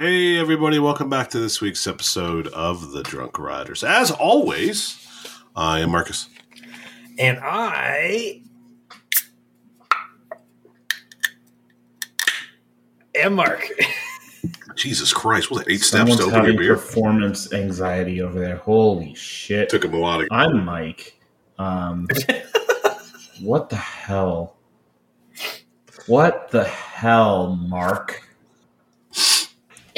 Hey, everybody, welcome back to this week's episode of The Drunk Riders. As always, I am Marcus. And I am Mark. Jesus Christ, was that eight steps Someone's to open your having beer? performance anxiety over there. Holy shit! Took him a while to I'm Mike. Um, what the hell? What the hell, Mark?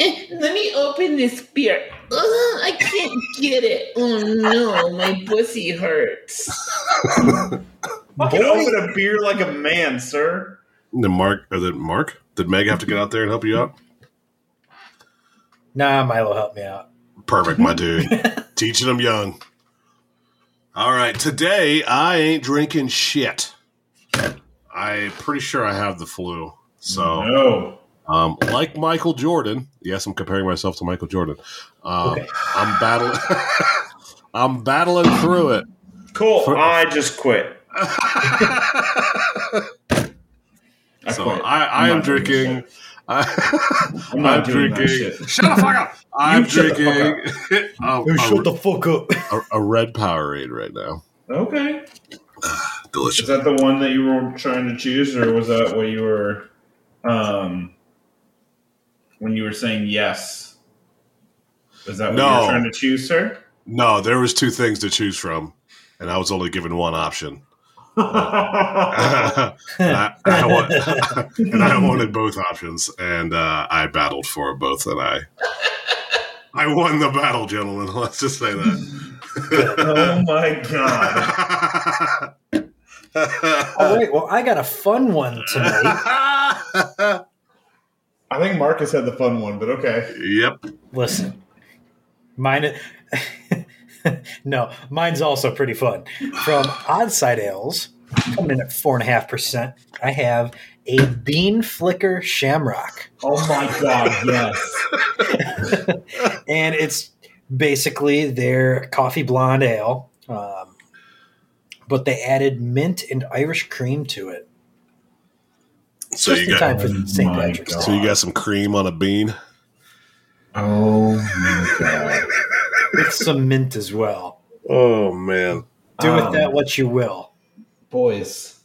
Eh, let me open this beer. Ugh, I can't get it. Oh no, my pussy hurts. Fucking Boy. open a beer like a man, sir. The Mark, or did Mark? Did Meg have to get out there and help you out? Nah, Milo helped me out. Perfect, my dude. Teaching them young. All right, today I ain't drinking shit. I'm pretty sure I have the flu. So, No. Um, like Michael Jordan, yes, I'm comparing myself to Michael Jordan. Um, Okay. I'm battling. I'm battling through it. Cool. For- I just quit. I so quit. I, I I'm am drinking. I, I'm not I'm drinking. Shut the fuck up! I'm shut the drinking a, the fuck up. a, a red Powerade right now. Okay. Delicious. Is that the one that you were trying to choose, or was that what you were, um, when you were saying yes? Was that what you No. were trying to choose, sir? No, there was two things to choose from, and I was only given one option. and, I, I want, and I wanted both options, and uh, I battled for both, and I I won the battle, gentlemen. Let's just say that. oh my god! All right, well, I got a fun one tonight. I think Marcus had the fun one, but okay. yep. Listen, mine. no, mine's also pretty fun. From Oddside Ales, coming in at four and a half percent. I have a Bean Flicker Shamrock. Oh my god! Yes. and it's basically their coffee blonde ale, um, but they added mint and Irish cream to it. So Just you in got time for Oh St. Patrick's God. so you got some cream on a bean. Oh my god! with some mint as well. Oh man. Do with Um, that what you will. boys.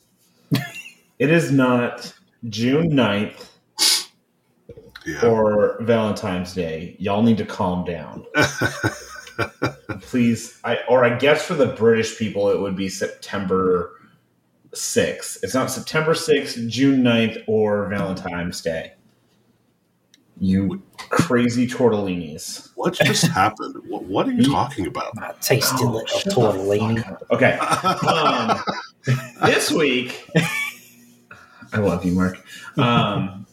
it is not June 9th Yeah. or Valentine's Day. Y'all need to calm down. Please, I or I guess for the British people it would be September 6th. It's not September 6th, June 9th, or Valentine's Day. You crazy tortellinis. what just happened? What, what are you talking about? My tasty Oh, little tortellini. Okay. Um, this week, I love you, Mark. Um,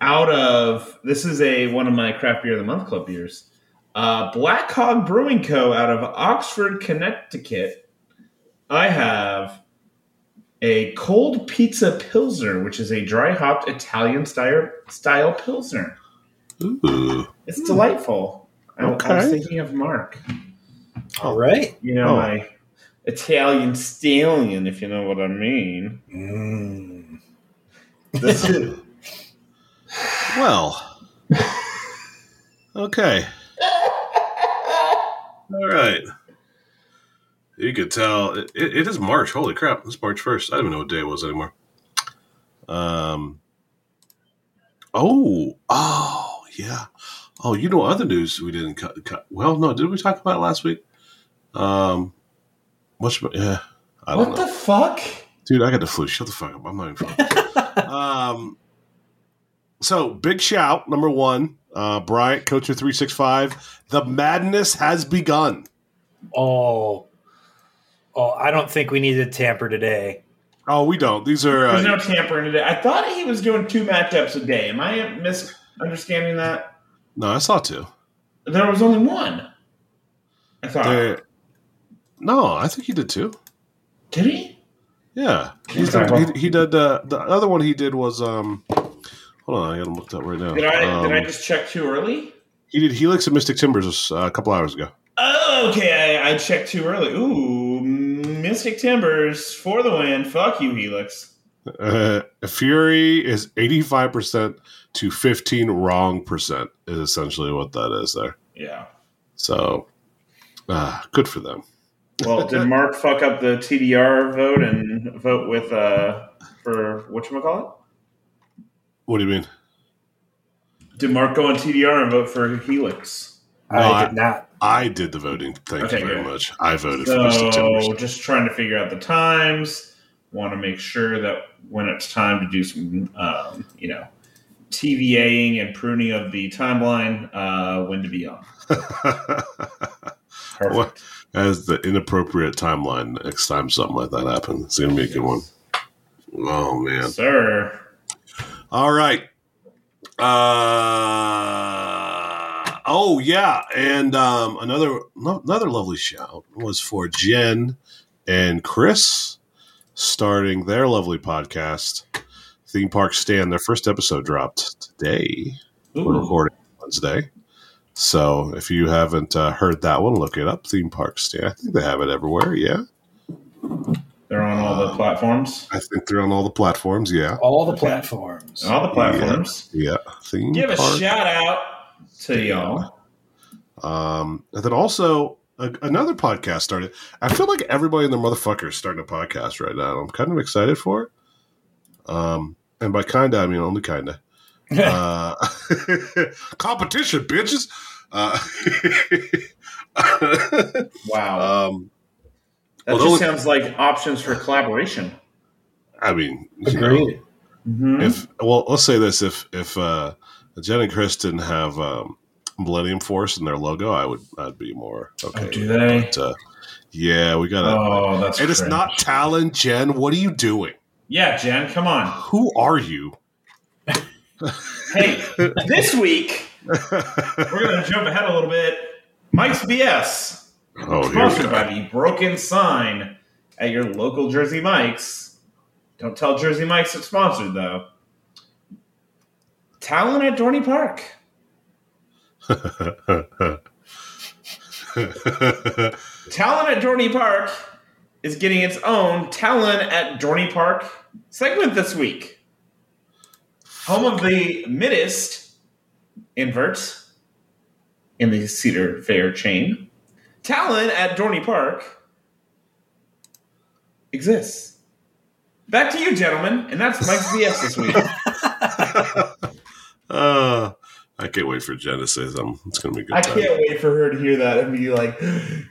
out of this is a one of my craft beer of the month club beers. Uh, Black Hog Brewing Co. out of Oxford, Connecticut. I have a cold pizza pilsner, which is a dry hopped Italian style style pilsner. Ooh. It's delightful. I, I was thinking of Mark. All right. You know Oh. my Italian stallion, if you know what I mean. Mm. This is Well. Okay. All right. You could tell it, it, it is March. Holy crap! It's March first. I don't even know what day it was anymore. Um. Oh. Oh. Yeah. Oh, you know other news we didn't cut. cut. Well, no, did we talk about it last week? Um. What's yeah? I don't what know, the fuck? dude. I got the flu. Shut the fuck up. I'm not even. Um. So big shout number one, uh, Bryant Coacher three six five. The madness has begun. Oh. Oh, I don't think we need to tamper today. Oh, we don't. These are There's uh, no tampering today. I thought he was doing two matchups a day. Am I misunderstanding that? no. I saw two. There was only one. I thought. They're- no, I think he did two. Did he? Yeah, He's Okay. done- he, he did. Uh, the other one he did was um. Hold on, I got him looked up right now. Did I Um, did I just check too early? He did Helix and Mystic Timbers uh, a couple hours ago. Oh, okay. I, I checked too early. Ooh, Mystic Timbers for the win. Fuck you, Helix. Uh, Fury is 85% to 15 wrong percent, is essentially what that is there. Yeah. So, uh, good for them. Well, did Mark fuck up the TDR vote and vote with uh for what you call it? What do you mean? Did Mark go on TDR and vote for Helix? No, I I- did not. I did the voting. Thank Okay, you very good. much. I voted for Mystic Timbers. just trying to figure out the times. Want to make sure that when it's time to do some, um, you know, TVAing and pruning of the timeline, uh, when to be on. Perfect. What? As the inappropriate timeline next time something like that happens. It's going to be a good one. Oh, man. Sir. All right. Uh, oh yeah, and um, another no, another lovely shout was for Jen and Chris starting their lovely podcast, Theme Park Stand. Their first episode dropped today. We're recording Wednesday, so if you haven't uh, heard that one, look it up. Theme Park Stand. I think they have it everywhere. Yeah, They're on all the platforms. I think they're on all the platforms. Yeah, All the platforms. All the platforms. yeah. Theme Give a shout out to y'all. Um, and then also a, another podcast started. I feel like everybody in the motherfucker is starting a podcast right now. I'm kind of excited for it. Um, and by kinda, I mean only kinda. Uh, competition, bitches. Uh, Wow. um, that well, just those- sounds like options for collaboration. I mean, you know, Agreed. Mhm. if well, let's say this: if if uh, Jen and Chris didn't have um, Millennium Force in their logo, I would I'd be more okay. Oh, do they? But, uh, yeah, we gotta. Oh, that's and it's not Talon, Jen. What are you doing? Yeah, Jen, come on. Who are you? Hey, this week we're going to jump ahead a little bit. Mike's BS, oh, sponsored by the Broken Sign at your local Jersey Mike's. Don't tell Jersey Mike's it's sponsored though. Talon at Dorney Park. Talon at Dorney Park is getting its own Talon at Dorney Park segment this week. Home of the middest invert in the Cedar Fair chain. Talon at Dorney Park exists. Back to you, gentlemen, and that's Mike's BS this week. uh, I can't wait for Jen to say something. It's gonna be good I time. can't wait for her to hear that and be like,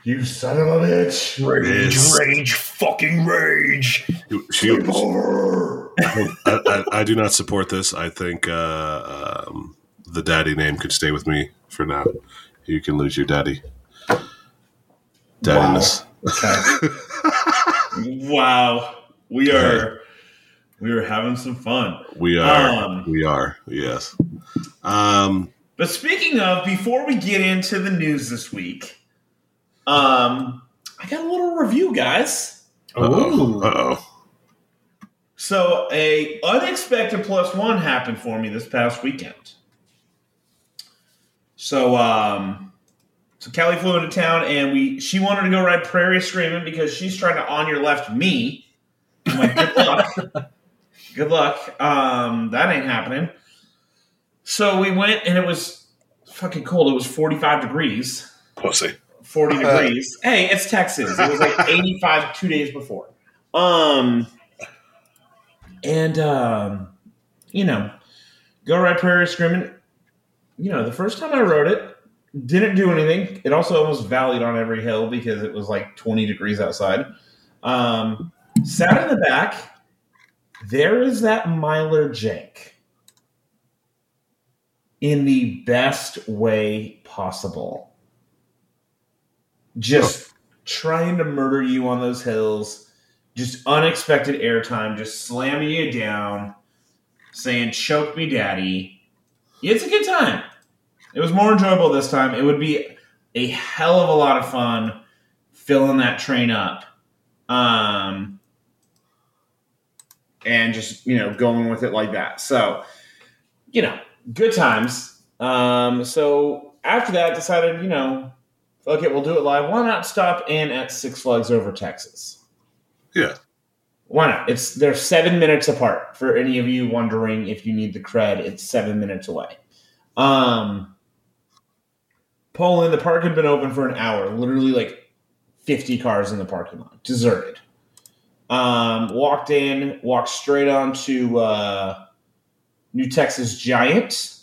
"You son of a bitch!" Rage, Yes. rage, fucking rage. She, I, I, I do not support this. I think uh, um, the daddy name could stay with me for now. You can lose your daddy. Daddiness. wow, we are we are having some fun. We are. Um, we are. Yes. Um. But speaking of, before we get into the news this week, um, I got a little review, guys. Uh oh. So a unexpected plus one happened for me this past weekend. So um so Kelly flew into town and we she wanted to go ride Prairie Screaming because she's trying to on your left me. I'm like, good luck. good luck. Um that ain't happening. So we went and it was fucking cold. It was 45 degrees. Pussy. 40 degrees. Hey, it's Texas. It was like 85 two days before. Um, and um, you know, go ride Prairie Screaming. You know, the first time I rode it, didn't do anything. It also almost valleyed on every hill because it was like 20 degrees outside. Um, sat in the back. There is that miler jank in the best way possible. Just trying to murder you on those hills, just unexpected airtime, just slamming you down, saying, Choke me, daddy. It's a good time. It was more enjoyable this time. It would be a hell of a lot of fun filling that train up. Um, and just, you know, going with it like that. So, you know, good times. Um, so after that, decided, you know, okay, we'll do it live. Why not stop in at Six Flags over Texas? Yeah. Why not? It's they're seven minutes apart. For any of you wondering if you need the cred, it's seven minutes away. Um, Poland, the park had been open for an hour. Literally, like fifty cars in the parking lot, deserted. Um, walked in, walked straight on to uh, New Texas Giant.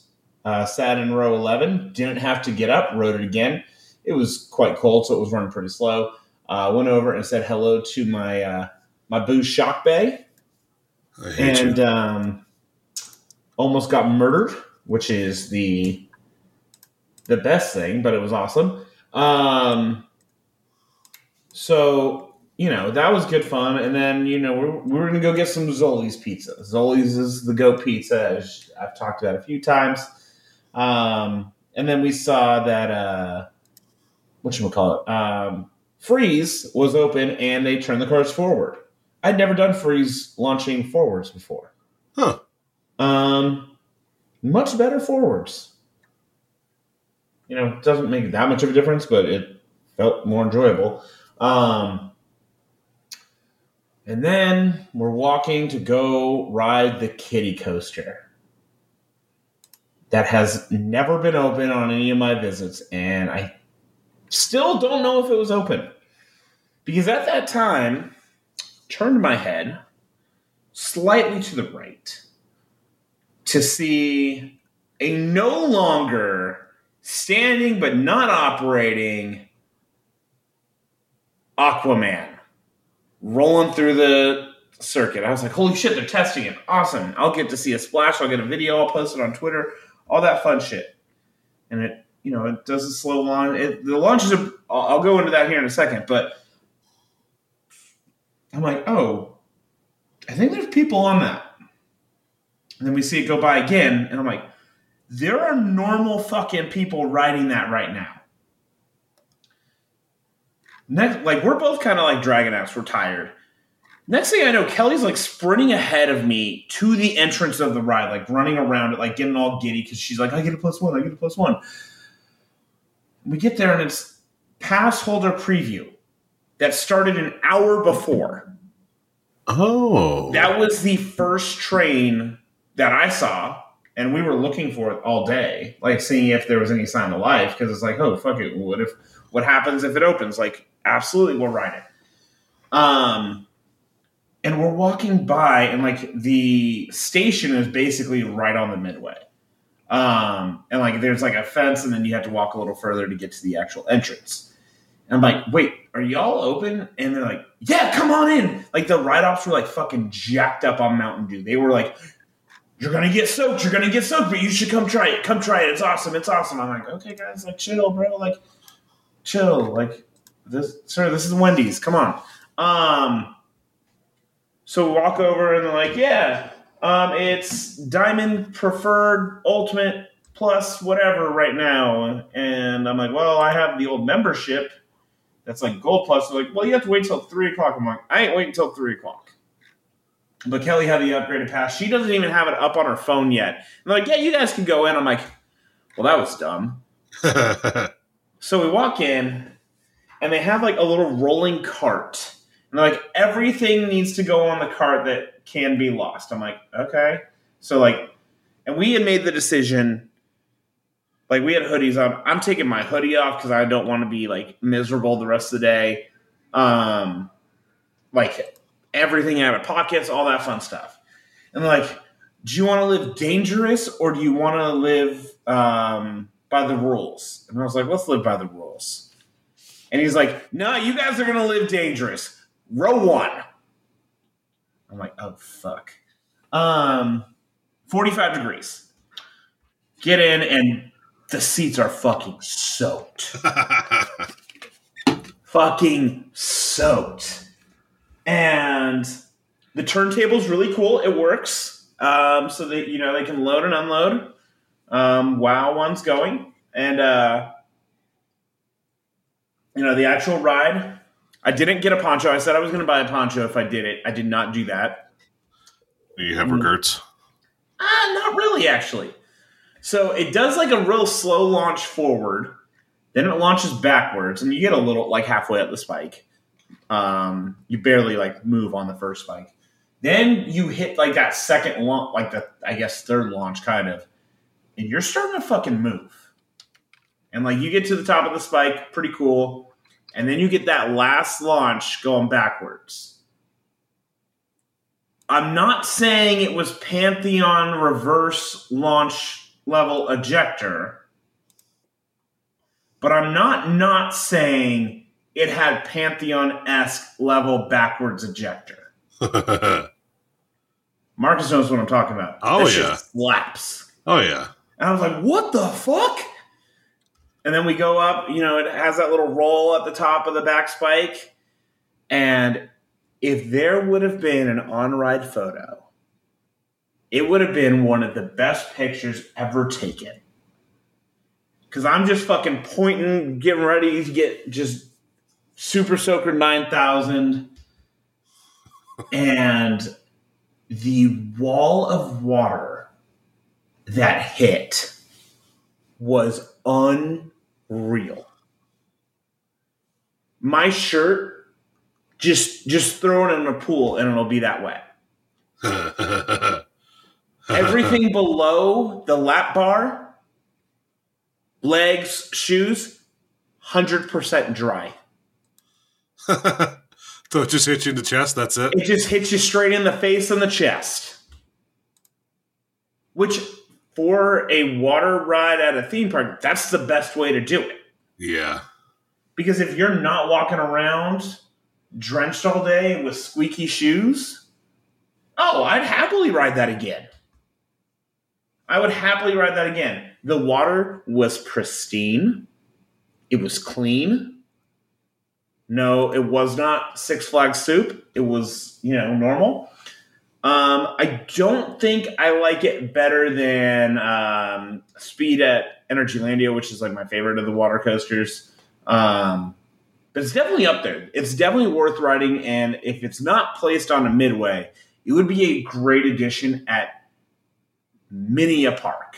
Uh, sat in row eleven. Didn't have to get up. Rode it again. It was quite cold, so it was running pretty slow. Uh, went over and said hello to my uh, my boo Shock Wave, I hate and um, almost got murdered, which is the the best thing, but it was awesome. Um, so you know that was good fun, and then you know we're, we're gonna go get some Zoli's pizza. Zoli's is the goat pizza, as I've talked about a few times. Um, and then we saw that uh, what should we call it? Um, Freeze was open, and they turned the cars forward. I'd never done freeze launching forwards before. Huh. Um, much better forwards. You know, it doesn't make that much of a difference, but it felt more enjoyable. Um, and then we're walking to go ride the kitty coaster. That has never been open on any of my visits, and I still don't know if it was open. Because at that time, turned my head slightly to the right to see a no longer standing but not operating Aquaman rolling through the circuit. I was like, holy shit, they're testing it. Awesome. I'll get to see a splash. I'll get a video. I'll post it on Twitter. All that fun shit. And it, you know, it does a slow launch. It, the launches are, I'll, I'll go into that here in a second, but I'm like, oh, I think there's people on that. And then we see it go by again, and I'm like, there are normal fucking people riding that right now. Next, like we're both kind of like dragon outs. We're tired. Next thing I know, Kelly's like sprinting ahead of me to the entrance of the ride, like running around it, like getting all giddy because she's like, I get a plus one, I get a plus one. We get there and it's pass holder preview that started an hour before. Oh. That was the first train that I saw, and we were looking for it all day, like seeing if there was any sign of life. Because it's like, oh fuck it, what if what happens if it opens? Like, absolutely, we'll ride it. Um, and we're walking by, and like the station is basically right on the midway. Um, and like there's like a fence, and then you have to walk a little further to get to the actual entrance. And I'm like, wait, are y'all open? And they're like, yeah, come on in. Like the ride offs were like fucking jacked up on Mountain Dew. They were like, you're gonna get soaked, you're gonna get soaked, but you should come try it. Come try it. It's awesome. It's awesome. I'm like, okay, guys, like chill, bro. Like, chill. Like this, sir. This is Wendy's. Come on. Um. So we walk over and they're like, yeah, um, it's Diamond Preferred Ultimate Plus whatever right now, and I'm like, well, I have the old membership that's like Gold Plus. They're like, well, you have to wait till three o'clock. I'm like, I ain't waiting until three o'clock. But Kelly had the upgraded pass. She doesn't even have it up on her phone yet. And they're like, yeah, you guys can go in. I'm like, well, that was dumb. So we walk in, and they have like a little rolling cart. And they're like, everything needs to go on the cart that can be lost. I'm like, okay. So, like, and we had made the decision, like, we had hoodies on. I'm taking my hoodie off because I don't want to be like miserable the rest of the day. Um, like, everything out of pockets, all that fun stuff. And like, do you want to live dangerous or do you want to live um, by the rules? And I was like, let's live by the rules. And he's like, no, you guys are going to live dangerous. Row one. I'm like, oh, fuck. Um, 45 degrees. Get in, and the seats are fucking soaked. fucking soaked. And the turntable's really cool. It works. Um, so that, you know, they can load and unload um, while one's going. And, uh, you know, the actual ride, I didn't get a poncho. I said I was going to buy a poncho if I did it. I did not do that. Do you have regrets? Uh, not really, actually. So it does like a real slow launch forward, then it launches backwards, and you get a little like halfway up the spike. Um, you barely like move on the first spike. Then you hit like that second launch, like the I guess third launch, kind of, and you're starting to fucking move. And like you get to the top of the spike, pretty cool, and then you get that last launch going backwards. I'm not saying it was Pantheon reverse launch level ejector, but I'm not not saying it had Pantheon esque level backwards ejector. Marcus knows what I'm talking about. Oh, yeah. slaps. oh yeah. And I was like, what the fuck? And then we go up, you know, it has that little roll at the top of the back spike. And if there would have been an on ride photo, it would have been one of the best pictures ever taken. Because I'm just fucking pointing, getting ready to get just Super Soaker 9000. And the wall of water that hit was unreal. My shirt just just throw it in a pool and it'll be that wet. Everything below the lap bar, legs, shoes, hundred percent dry. so it just hits you in the chest. That's it. It just hits you straight in the face and the chest. Which, for a water ride at a theme park, that's the best way to do it. Yeah. Because if you're not walking around drenched all day with squeaky shoes, oh, I'd happily ride that again. I would happily ride that again. The water was pristine, it was clean. No, it was not Six Flags soup. It was, you know, normal. Um, I don't think I like it better than um, Speed at Energylandia, which is like my favorite of the water coasters. Um, but it's definitely up there. It's definitely worth riding, and if it's not placed on a midway, it would be a great addition at many a park.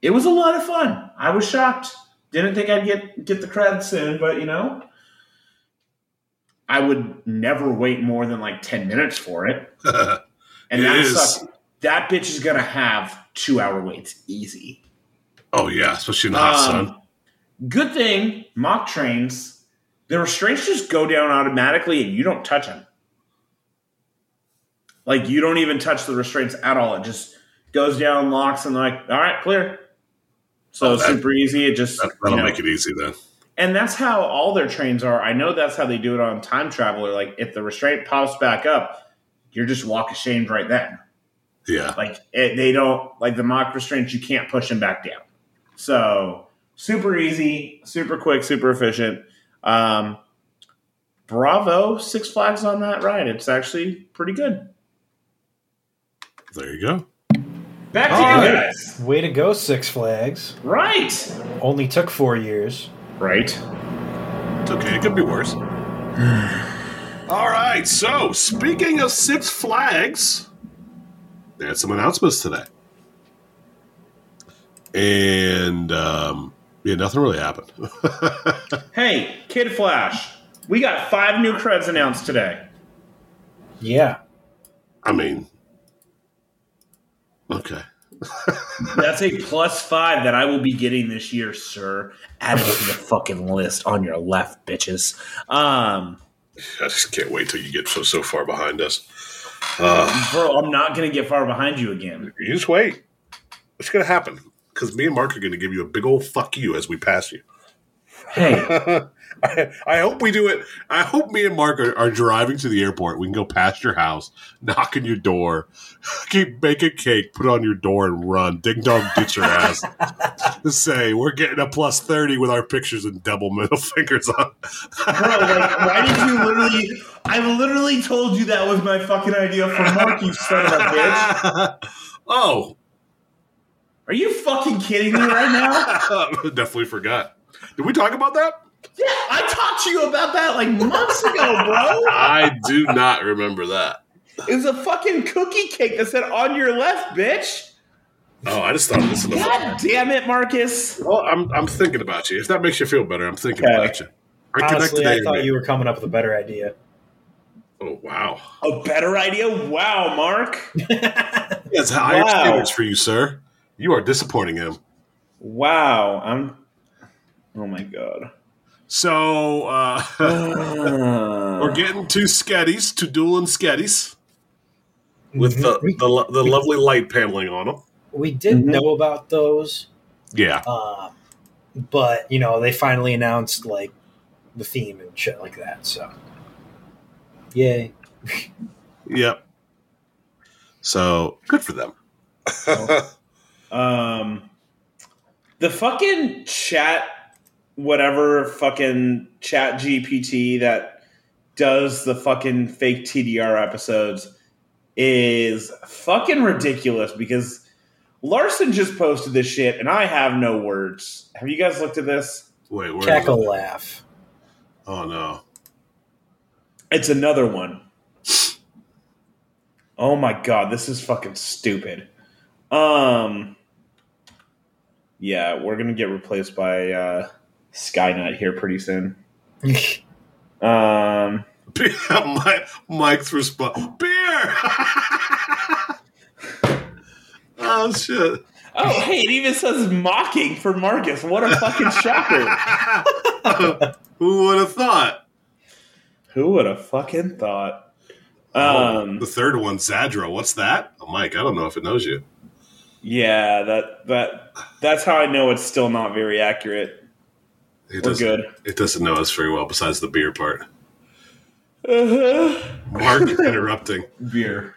It was a lot of fun. I was shocked. Didn't think I'd get get the cred soon, but you know, I would never wait more than like ten minutes for it. And It that is. sucks. That bitch is gonna have two hour waits easy. oh yeah, especially in the hot Um, sun. Good thing Mack trains, the restraints just go down automatically and you don't touch them. Like you don't even touch the restraints at all. It just goes down, locks, and like, all right, clear. So Oh, that- super easy. It just That, that'll you know, make it easy then. And that's how all their trains are. I know that's how they do it on Time Traveler. Like if the restraint pops back up, you're just walk ashamed right then. Yeah. Like it, they don't like the Mack restraints. You can't push them back down. So super easy, super quick, super efficient. Um, bravo, Six Flags on that ride. It's actually pretty good. There you go. Back to All you right. guys. Way to go, Six Flags. Right, Only took four years. Right. It's okay. It could be worse. All right. So, speaking of Six Flags, they had some announcements today, and um, yeah, nothing really happened. Hey, Kid Flash, we got five new creds announced today. Yeah. I mean, okay. That's a plus five that I will be getting this year, sir. Add it to the fucking list on your left, bitches. Um, I just can't wait till you get so so far behind us. Uh, bro, I'm not gonna get far behind you again. you just wait. It's gonna happen because me and Mark are gonna give you a big old fuck you as we pass you. Hey, I, I hope we do it. I hope me and Mark are, are driving to the airport. We can go past your house, knock on your door, keep make a cake, put it on your door, and run. Ding dong, get your ass. Just say we're getting a plus thirty with our pictures and double middle fingers on. bro, like, why did you literally? I literally told you that was my fucking idea for Mark. You son of a bitch. oh, Are you fucking kidding me right now? definitely forgot. Did we talk about that? Yeah, I talked to you about that like months ago, bro. I do not remember that. It was a fucking cookie cake that said "on your left, bitch." Oh, I just thought this. was. God damn it, Marcus. Well, I'm I'm thinking about you. If that makes you feel better, I'm thinking Okay. about you. I Honestly, connected I A thought you were coming up with a better idea. Oh wow. A better idea? Wow, Mark. That's higher Wow. standards for you, sir. You are disappointing him. Wow. I'm. Oh my god. So uh, we're getting two sketties, two dueling sketties with the, the the lovely light paneling on them. we did Mhm. know about those, Yeah. um, but you know they finally announced like the theme and shit like that. So, yay! Yep. So good for them. Um, the fucking chat, whatever fucking chat GPT that does the fucking fake TDR episodes is fucking ridiculous because Larson just posted this shit and I have no words. Have you guys looked at this? Wait, where is Cackle it? laugh. Oh no. It's another one. Oh my god, this is fucking stupid. Um Yeah, we're gonna get replaced by uh Skynet here pretty soon. Um Mike, Mike's response. Beer. oh shit. Oh hey, it even says mocking for Marcus. What a fucking shocker. Who would have thought? Who would have fucking thought? Oh, Um the third one, Zadra. What's that? Oh, Mike, I don't know if it knows you. yeah, that that that's how I know it's still not very accurate. It We're doesn't, good. It doesn't know us very well, besides the beer part. Uh-huh. Mark interrupting. beer.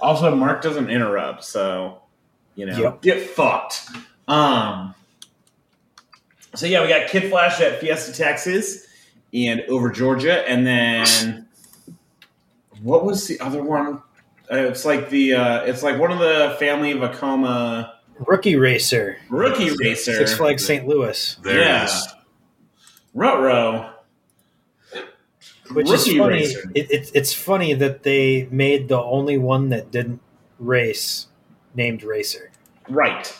also, Mark doesn't interrupt, so you know, Yep. get fucked. Um. So yeah, we got Kid Flash at Fiesta, Texas, and over Georgia, and then what was the other one? Uh, it's like the uh, it's like one of the family of Vekoma Rookie racer. rookie racer. Six Flags St. Louis, There Yeah. it is. Rutro. which Rookie is funny. racer. It, it, it's funny that they made the only one that didn't race named Racer. Right.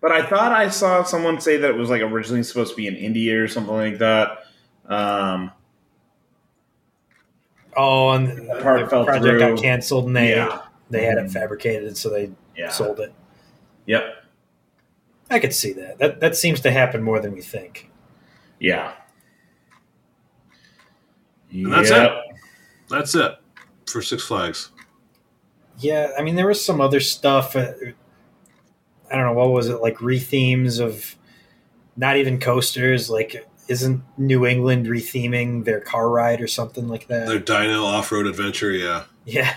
But I thought I saw someone say that it was like originally supposed to be in India or something like that. Um, Oh, and the, That part the fell project through. got canceled, and they yeah. they had it fabricated, so they Yeah. sold it. Yep. I could see that. That that seems to happen more than we think. Yeah. And that's Yep. That's it for Six Flags. Yeah, I mean there was some other stuff. Uh, I don't know what was it like rethemes of not even coasters. Like, isn't New England retheming their car ride or something like that? Their Dino Off Road Adventure, yeah. Yeah.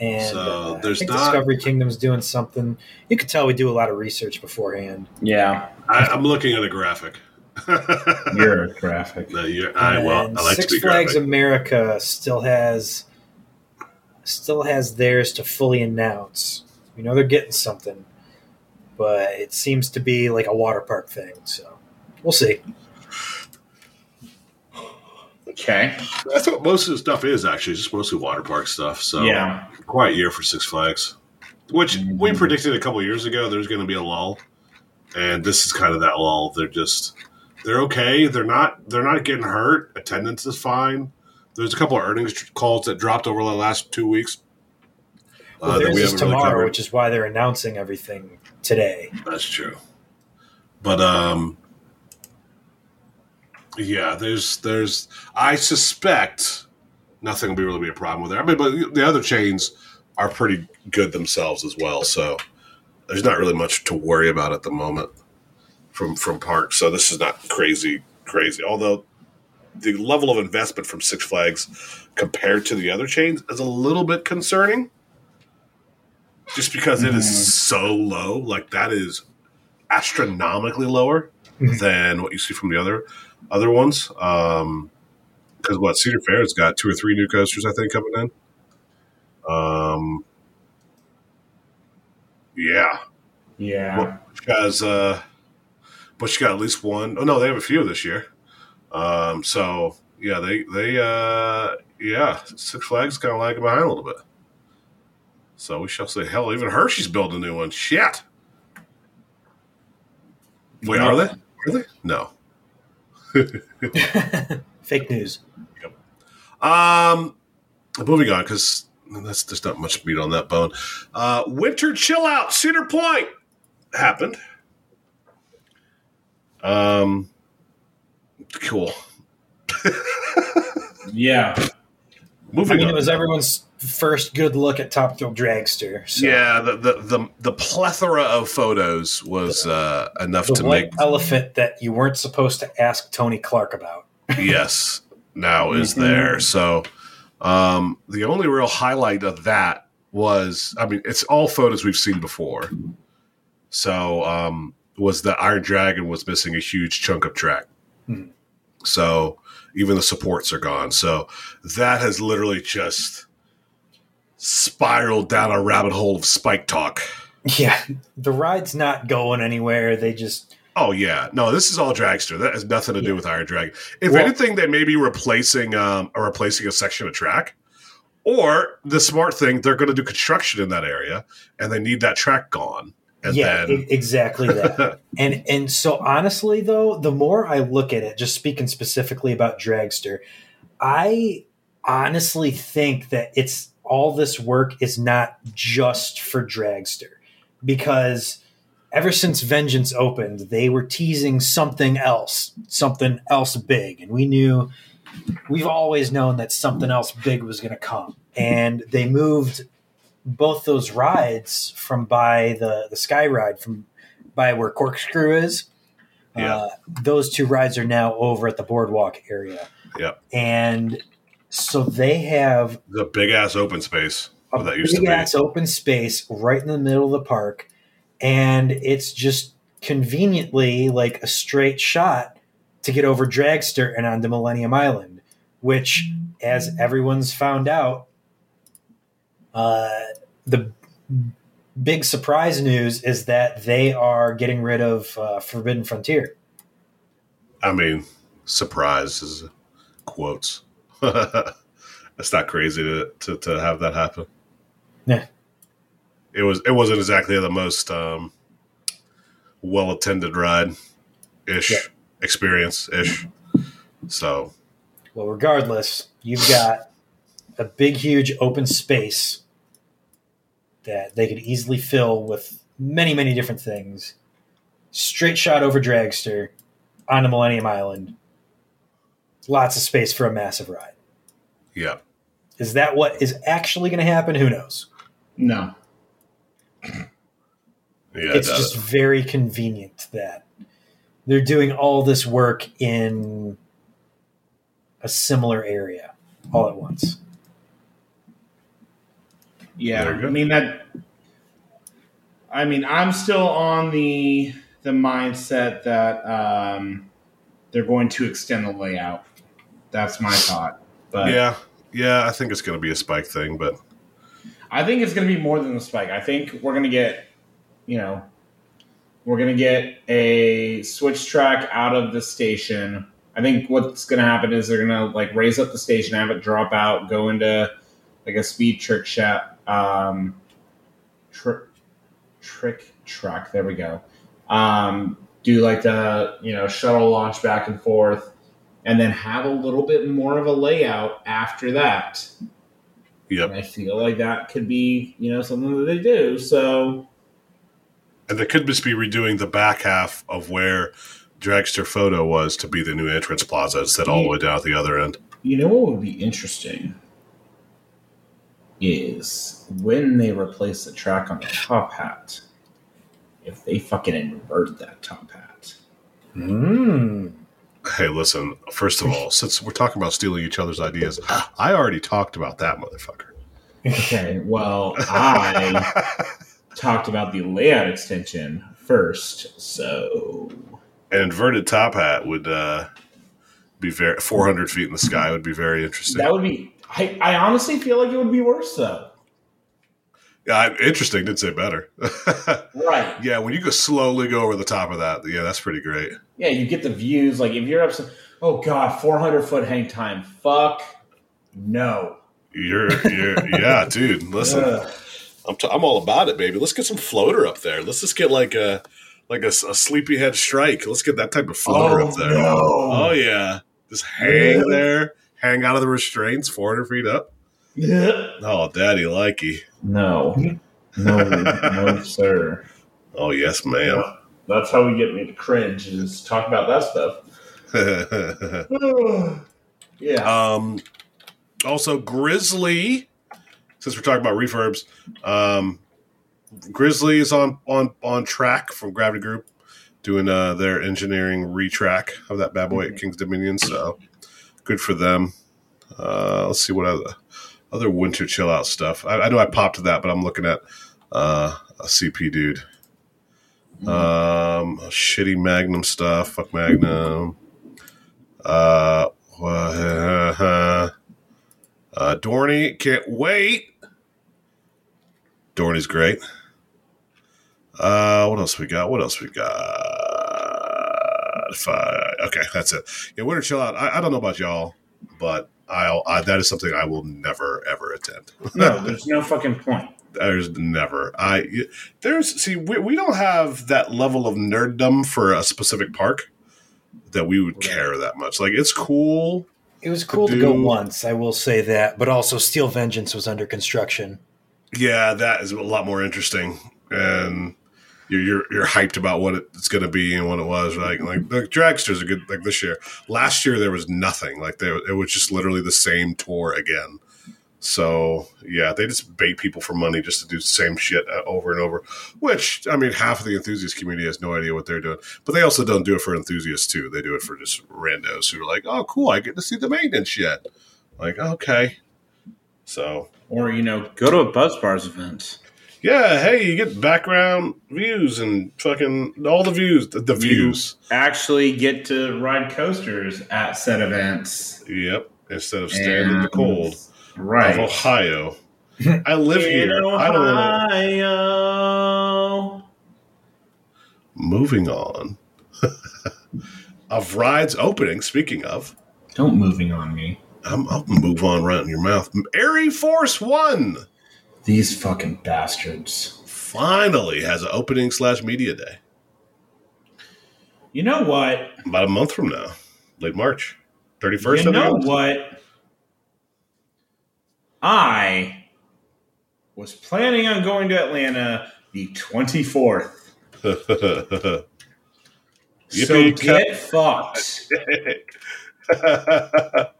And So, uh, I think not- Discovery Kingdom's doing something. You could tell we do a lot of research beforehand. Yeah. I, I'm looking at a graphic. You're a graphic. No, you're, I, well, I like Six to be Flags graphic. America still has still has theirs to fully announce. You know they're getting something, but it seems to be like a water park thing. So we'll see. Okay. That's what most of the stuff is, actually. It's just mostly water park stuff. So, Yeah. quiet year for Six Flags, which we predicted a couple years ago there's going to be a lull, and this is kind of that lull. They're just they're okay. They're not they're not getting hurt. Attendance is fine. There's a couple of earnings calls that dropped over the last two weeks. Well, uh, that theirs we is haven't really tomorrow, which is why they're announcing everything today. That's true. But um yeah, there's there's I suspect nothing will be really be a problem with it. I mean, but the other chains are pretty good themselves as well, so there's not really much to worry about at the moment from from parks. So this is not crazy crazy. Although the level of investment from Six Flags compared to the other chains is a little bit concerning. Just because it is so low, like that is astronomically lower Mhm. than what you see from the other other ones. Um, because what Cedar Fair has got two or three new coasters, I think, coming in. Um, yeah, Yeah. because uh, but you got at least one oh no, they have a few this year. Um, so yeah, they they uh, yeah, Six Flags kind of lagging behind a little bit. So we shall see. Hell, even Hershey's building a new one. Shit. Wait, are they? Really? No. Fake news. Um, moving on because that's there's not much meat on that bone. Uh, winter chill out Cedar Point happened. Um, cool. Yeah. I Moving mean, on. it was everyone's first good look at Top Thrill Dragster. So yeah, the, the the the plethora of photos was uh, enough the to make elephant that you weren't supposed to ask Tony Clark about. yes now is Mhm. there. So um, the only real highlight of that was, I mean, it's all photos we've seen before. So um, was the Iron Dragon was missing a huge chunk of track. Mhm. So even the supports are gone. So that has literally just spiraled down a rabbit hole of spike talk. Yeah, the ride's not going anywhere. They just Oh yeah, no, this is all dragster. That has nothing to do Yeah. with Iron Dragon. If Well- anything, they may be replacing um, or replacing a section of track, or the smart thing, they're going to do construction in that area, and they need that track gone. And yeah, then exactly that. and and so honestly, though, the more I look at it, just speaking specifically about Dragster, I honestly think that it's all this work is not just for Dragster. Because ever since Vengeance opened, they were teasing something else, something else big, and we knew we've always known that something else big was going to come, and they moved both those rides from by the the sky ride from by where corkscrew is. Yeah. uh, those two rides are now over at the boardwalk area. Yep. and so they have the big ass open space a that used to big be. ass open space right in the middle of the park and it's just conveniently like a straight shot to get over dragster and onto millennium island which as everyone's found out uh, the big surprise news is that they are getting rid of uh, forbidden frontier I mean, surprise is quotes. It's not crazy to, to to have that happen. Yeah. It was it wasn't exactly the most um, well attended ride ish Yeah. experience ish. So Well, regardless, you've got a big, huge open space that they could easily fill with many, many different things. Straight shot over Dragster onto Millennium Island. Lots of space for a massive ride. yeah, Is that what is actually going to happen? Who knows? No. yeah, it's just does. very convenient that they're doing all this work in a similar area all at once. Yeah, I mean that. I mean, I'm still on the the mindset that um, they're going to extend the layout. That's my thought, but yeah, yeah. I think it's going to be a spike thing, but I think it's going to be more than the spike. I think we're going to get, you know, we're going to get a switch track out of the station. I think what's going to happen is they're going to like raise up the station, have it drop out, go into like a speed trick shot, um, trick trick track. There we go. Um, do like the you know shuttle launch back and forth, and then have a little bit more of a layout after that. yep. And I feel like that could be, you know, something that they do. So And they could just be redoing the back half of where Dragster Photo was to be the new entrance plaza instead all the way down at the other end. you know what would be interesting is when they replace the track on the top hat. If they fucking invert that top hat. Mm. Hey, listen, first of all, since we're talking about stealing each other's ideas, I already talked about that motherfucker. Okay, well, I talked about the layout extension first, so An inverted top hat would uh, be very 400 feet in the sky would be very interesting. that would be. I, I honestly feel like it would be worse though. yeah, interesting. Didn't say better. Right. yeah, when you go slowly go over the top of that, yeah, that's pretty great. Yeah, you get the views. Like if you're upset, oh god, 400 foot hang time. Fuck no. You're, you're, yeah, dude. Listen, Ugh. I'm, t- I'm all about it, baby. Let's get some floater up there. Let's just get like a like a, a sleepyhead strike. Let's get that type of floater up oh, there. Oh yeah, just hang there, hang out of the restraints, four hundred feet up. no. Oh, daddy likey. No. No, no, sir. Oh yes, ma'am. That's how we get me to cringe is talk about that stuff. yeah. um, also Grizzly. Since we're talking about refurbs, um, Grizzly is on on on track from Gravity Group, doing uh, their engineering retrack of that bad boy at King's Dominion. So good for them. Uh, let's see what other other winter chill out stuff. I, I know I popped that, but I'm looking at uh, a CP dude. Um, shitty Magnum stuff. Fuck Magnum. Uh, uh, uh, Dorney can't wait. Dorney's great. Uh, what else we got? What else we got? Fi- okay, that's it. Yeah, winter chill out. I, I don't know about y'all, but I'll I, that is something I will never ever attend. no, there's no fucking point. There's never I there's see we, we don't have that level of nerddom for a specific park that we would care that much. Like it's cool. It was cool to go once, I will say that, but also Steel Vengeance was under construction. Yeah, that is a lot more interesting, and you're you're, you're hyped about what it's going to be and what it was. Right? Like the dragsters are good. Like this year, last year there was nothing. Like there, it was just literally the same tour again. So yeah, they just bait people for money just to do the same shit uh, over and over. Which I mean, half of the enthusiast community has no idea what they're doing, but they also don't do it for enthusiasts too. They do it for just randos who are like, "Oh, cool, I get to see the maintenance yet." Like, okay, so Or, you know, go to a Buzz Bars event. yeah, hey, you get background views and fucking all the views, the, the views. Actually get to ride coasters at said events. Yep, instead of standing in the cold Right. of Ohio. I live here. In I don't know. Ohio. Moving on. of rides opening. Speaking of, Don't moving on me. I'm, I'll move on right in your mouth. Arie Force One These fucking bastards. finally has an opening slash media day. You know what? About a month from now, late March, thirty first. you know what? I was planning on going to Atlanta the 24th. so get fucked.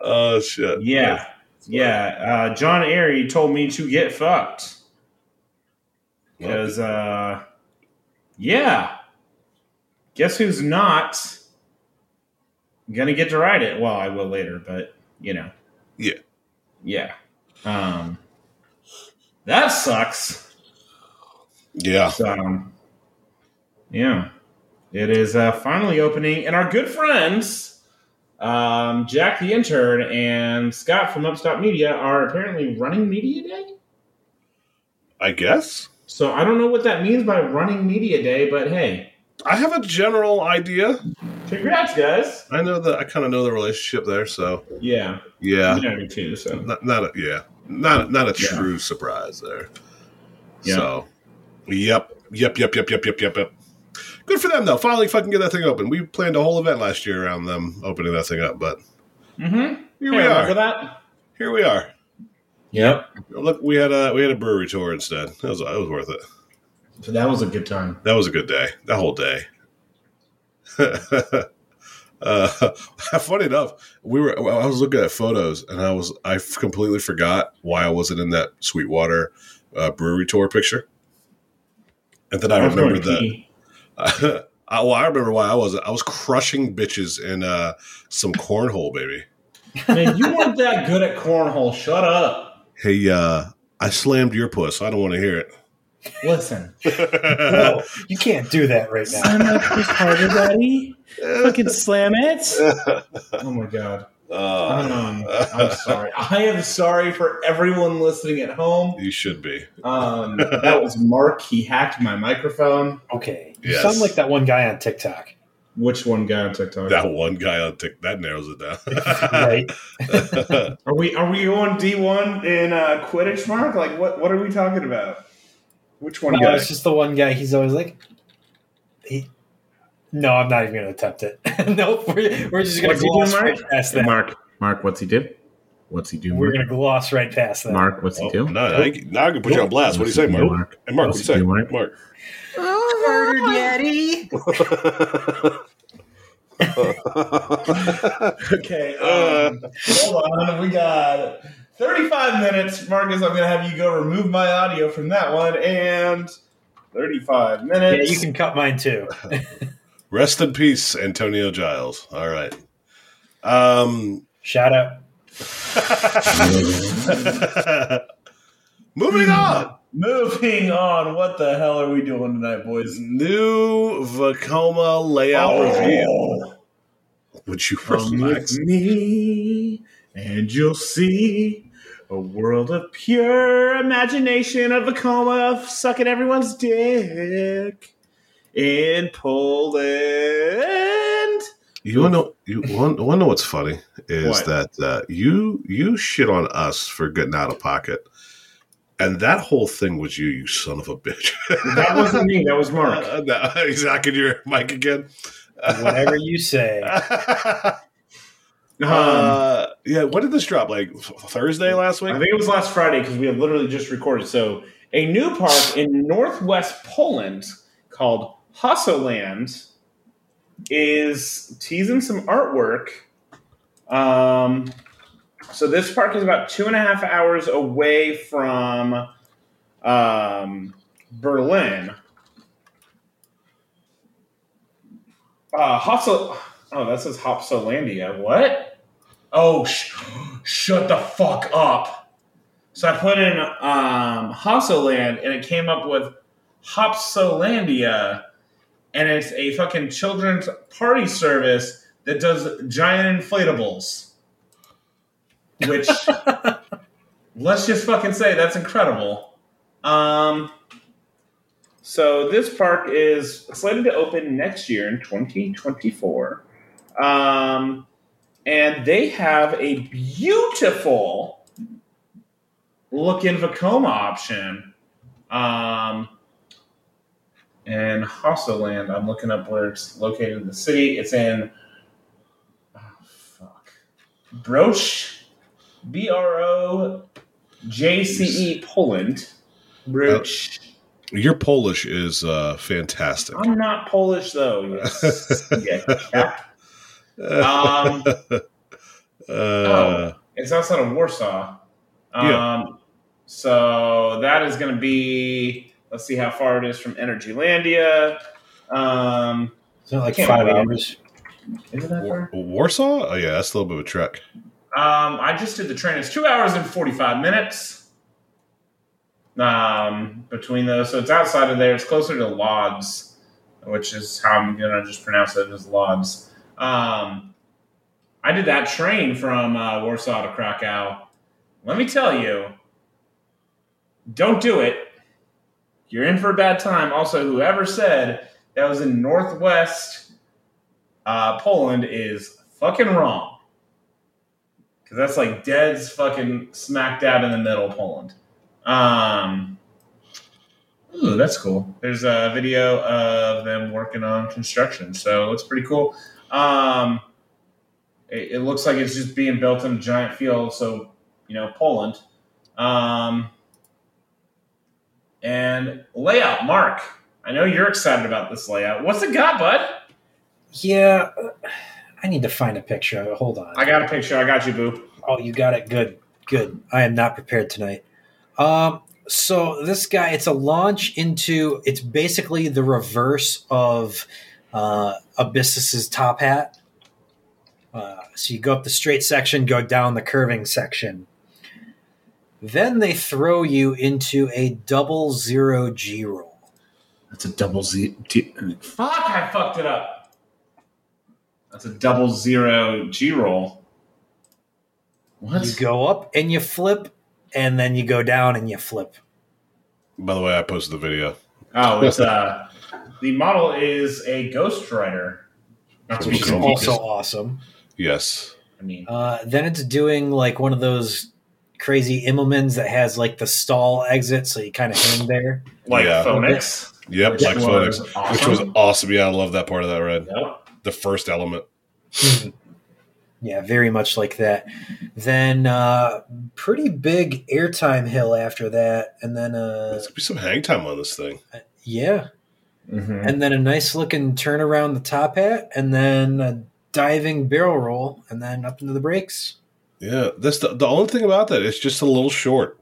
oh shit! Yeah. Yeah. Uh, John Arie told me to get fucked. Because, uh, yeah. Guess who's not going to get to ride it? Well, I will later, but, you know. Yeah. Yeah. Um, that sucks. Yeah, So, yeah, it is uh, finally opening, and our good friends, um, Jack the intern and Scott from Upstart Media, are apparently running Media Day. I guess So I don't know what that means by running Media Day, but hey, I have a general idea. Congrats, guys! I know that I kind of know the relationship there, so Yeah, yeah, me too. So not, not a, yeah, not not a Yeah. true surprise there. Yeah. So, yep, yep, yep, yep, yep, yep, yep, yep. Good for them though. Finally, fucking get that thing open. We planned a whole event last year around them opening that thing up, but mm-hmm. here we are. that. Here we are. Yep. Look, we had a we had a brewery tour instead. That was that was worth it. So that was a good time. That was a good day. That whole day. uh, funny enough, we were. I was looking at photos, and I was. I completely forgot why I wasn't in that Sweetwater uh, brewery tour picture. And then I was remembered that. I, well, I remember why I wasn't. I was crushing bitches in uh, some cornhole, baby. Man, you weren't that good at cornhole. Shut up. Hey, uh, I slammed your puss. I don't want to hear Listen. No, you can't do that right now. Slam that push harder, daddy. it. Fucking slam it. Oh my god. Uh, Um, I'm sorry. I am sorry for everyone listening at home. you should be. Um, that was Mark. He hacked my microphone. Okay. You Yes. sound like that one guy on TikTok. Which one guy on TikTok? That one guy on Tik that narrows it down. Right? Are we are we on D one in uh, Quidditch, Mark? Like what what are we talking about? Which one No, guy? it's just the one guy. He's always like, he, no, I'm not even going to attempt it. nope, we're, we're just going to What's he doing, gloss Mark? right past that. Mark, Mark, what's he do? What's he do? We're going to gloss right past that. Mark, what's he Oh, do? no, now, I, now I can put you on blast. What do you say, Mark? Mark? Hey, Mark, what What's do you say, he do, Mark? Mark? Murdered Yeti. Okay, um, hold on. We got 35 minutes. Marcus, I'm going to have you go remove my audio from that one. And 35 minutes. Yeah, minutes. you can cut mine too. Rest in peace, Antonio Giles. All right. Um, Shout out. moving on. Moving on. What the hell are we doing tonight, boys? New Vekoma layout reveal. Would you Come relax? with me, and you'll see a world of pure imagination of a coma of sucking everyone's dick in Poland. You want know? You want, want to know what's funny is What? that uh, you you shit on us for getting out of pocket, and that whole thing was you, you son of a bitch. That wasn't me. That was Mark. Uh, no, he's knocking your mic again. Whatever you say. Um, uh, yeah, when did this drop? Like Thursday last week? I think it was last Friday because we had literally just recorded. So, a new park in northwest Poland called Hassoland is teasing some artwork. Um, so, this park is about two and a half hours away from um, Berlin. Uh, Hassel. Oh, that says Hopsolandia. What? Oh, sh- shut the fuck up. So I put in um, Hossoland and it came up with Hopsolandia, and it's a fucking children's party service that does giant inflatables. Which, let's just fucking say that's incredible. Um, so this park is slated to open next year in 2024. Um, and they have a beautiful looking Vekoma option. Um, and Hossoland, I'm looking up where it's located in the city. It's in oh, fuck Broch, B R O J C E, Poland. Broch. Your Polish is uh, fantastic. I'm not Polish though. Yes. yeah. Um, uh, It's outside of Warsaw. Um, Yeah. So that is going to be, let's see how far it is from Energylandia. Um, not like five hours. is it that War- far? Warsaw? Oh, yeah, that's a little bit of a trek. Um, I just did the train. It's two hours and 45 minutes um, between those. So it's outside of there. It's closer to Lodz, which is how I'm going to just pronounce it as Lodz. Um, I did that train from uh, Warsaw to Krakow. Let me tell you, don't do it. You're in for a bad time. Also, whoever said that was in Northwest uh, Poland is fucking wrong. Because that's like dead's fucking smack dab in the middle of Poland. Um, ooh, that's cool. There's a video of them working on construction, so it looks pretty cool. Um, it, it looks like it's just being built in a giant field, so you know Poland. Um, and layout, Mark. I know you're excited about this layout. What's it got, bud? Yeah, I need to find a picture. Hold on. I got a picture. I got you, boo. Oh, you got it. Good, good. I am not prepared tonight. Um, so this guy, it's a launch into. It's basically the reverse of uh, Abyssus's top hat. Uh, so you go up the straight section, go down the curving section. Then they throw you into a double zero G roll. That's a double Z. T- Fuck! I fucked it up. That's a double zero G roll. What? You go up and you flip, and then you go down and you flip. By the way, I posted the video. Oh, it's uh, the model is a Ghost Rider. Not Which is confused. also awesome. Yes. I mean, Uh, then it's doing like one of those crazy Immelmanns that has like the stall exit, so you kind of hang there. like Yeah. Phoenix. Yep, Which Black Phonics, was which was awesome. awesome. Yeah, I love that part of that ride. Yep. The first element. Yeah, very much like that. Then uh pretty big airtime hill after that, and then uh There's gonna be some hang time on this thing. yeah, Mhm. and then a nice looking turn around the top hat, and then a diving barrel roll, and then up into the brakes. Yeah, that's the the only thing about that. It's just a little short.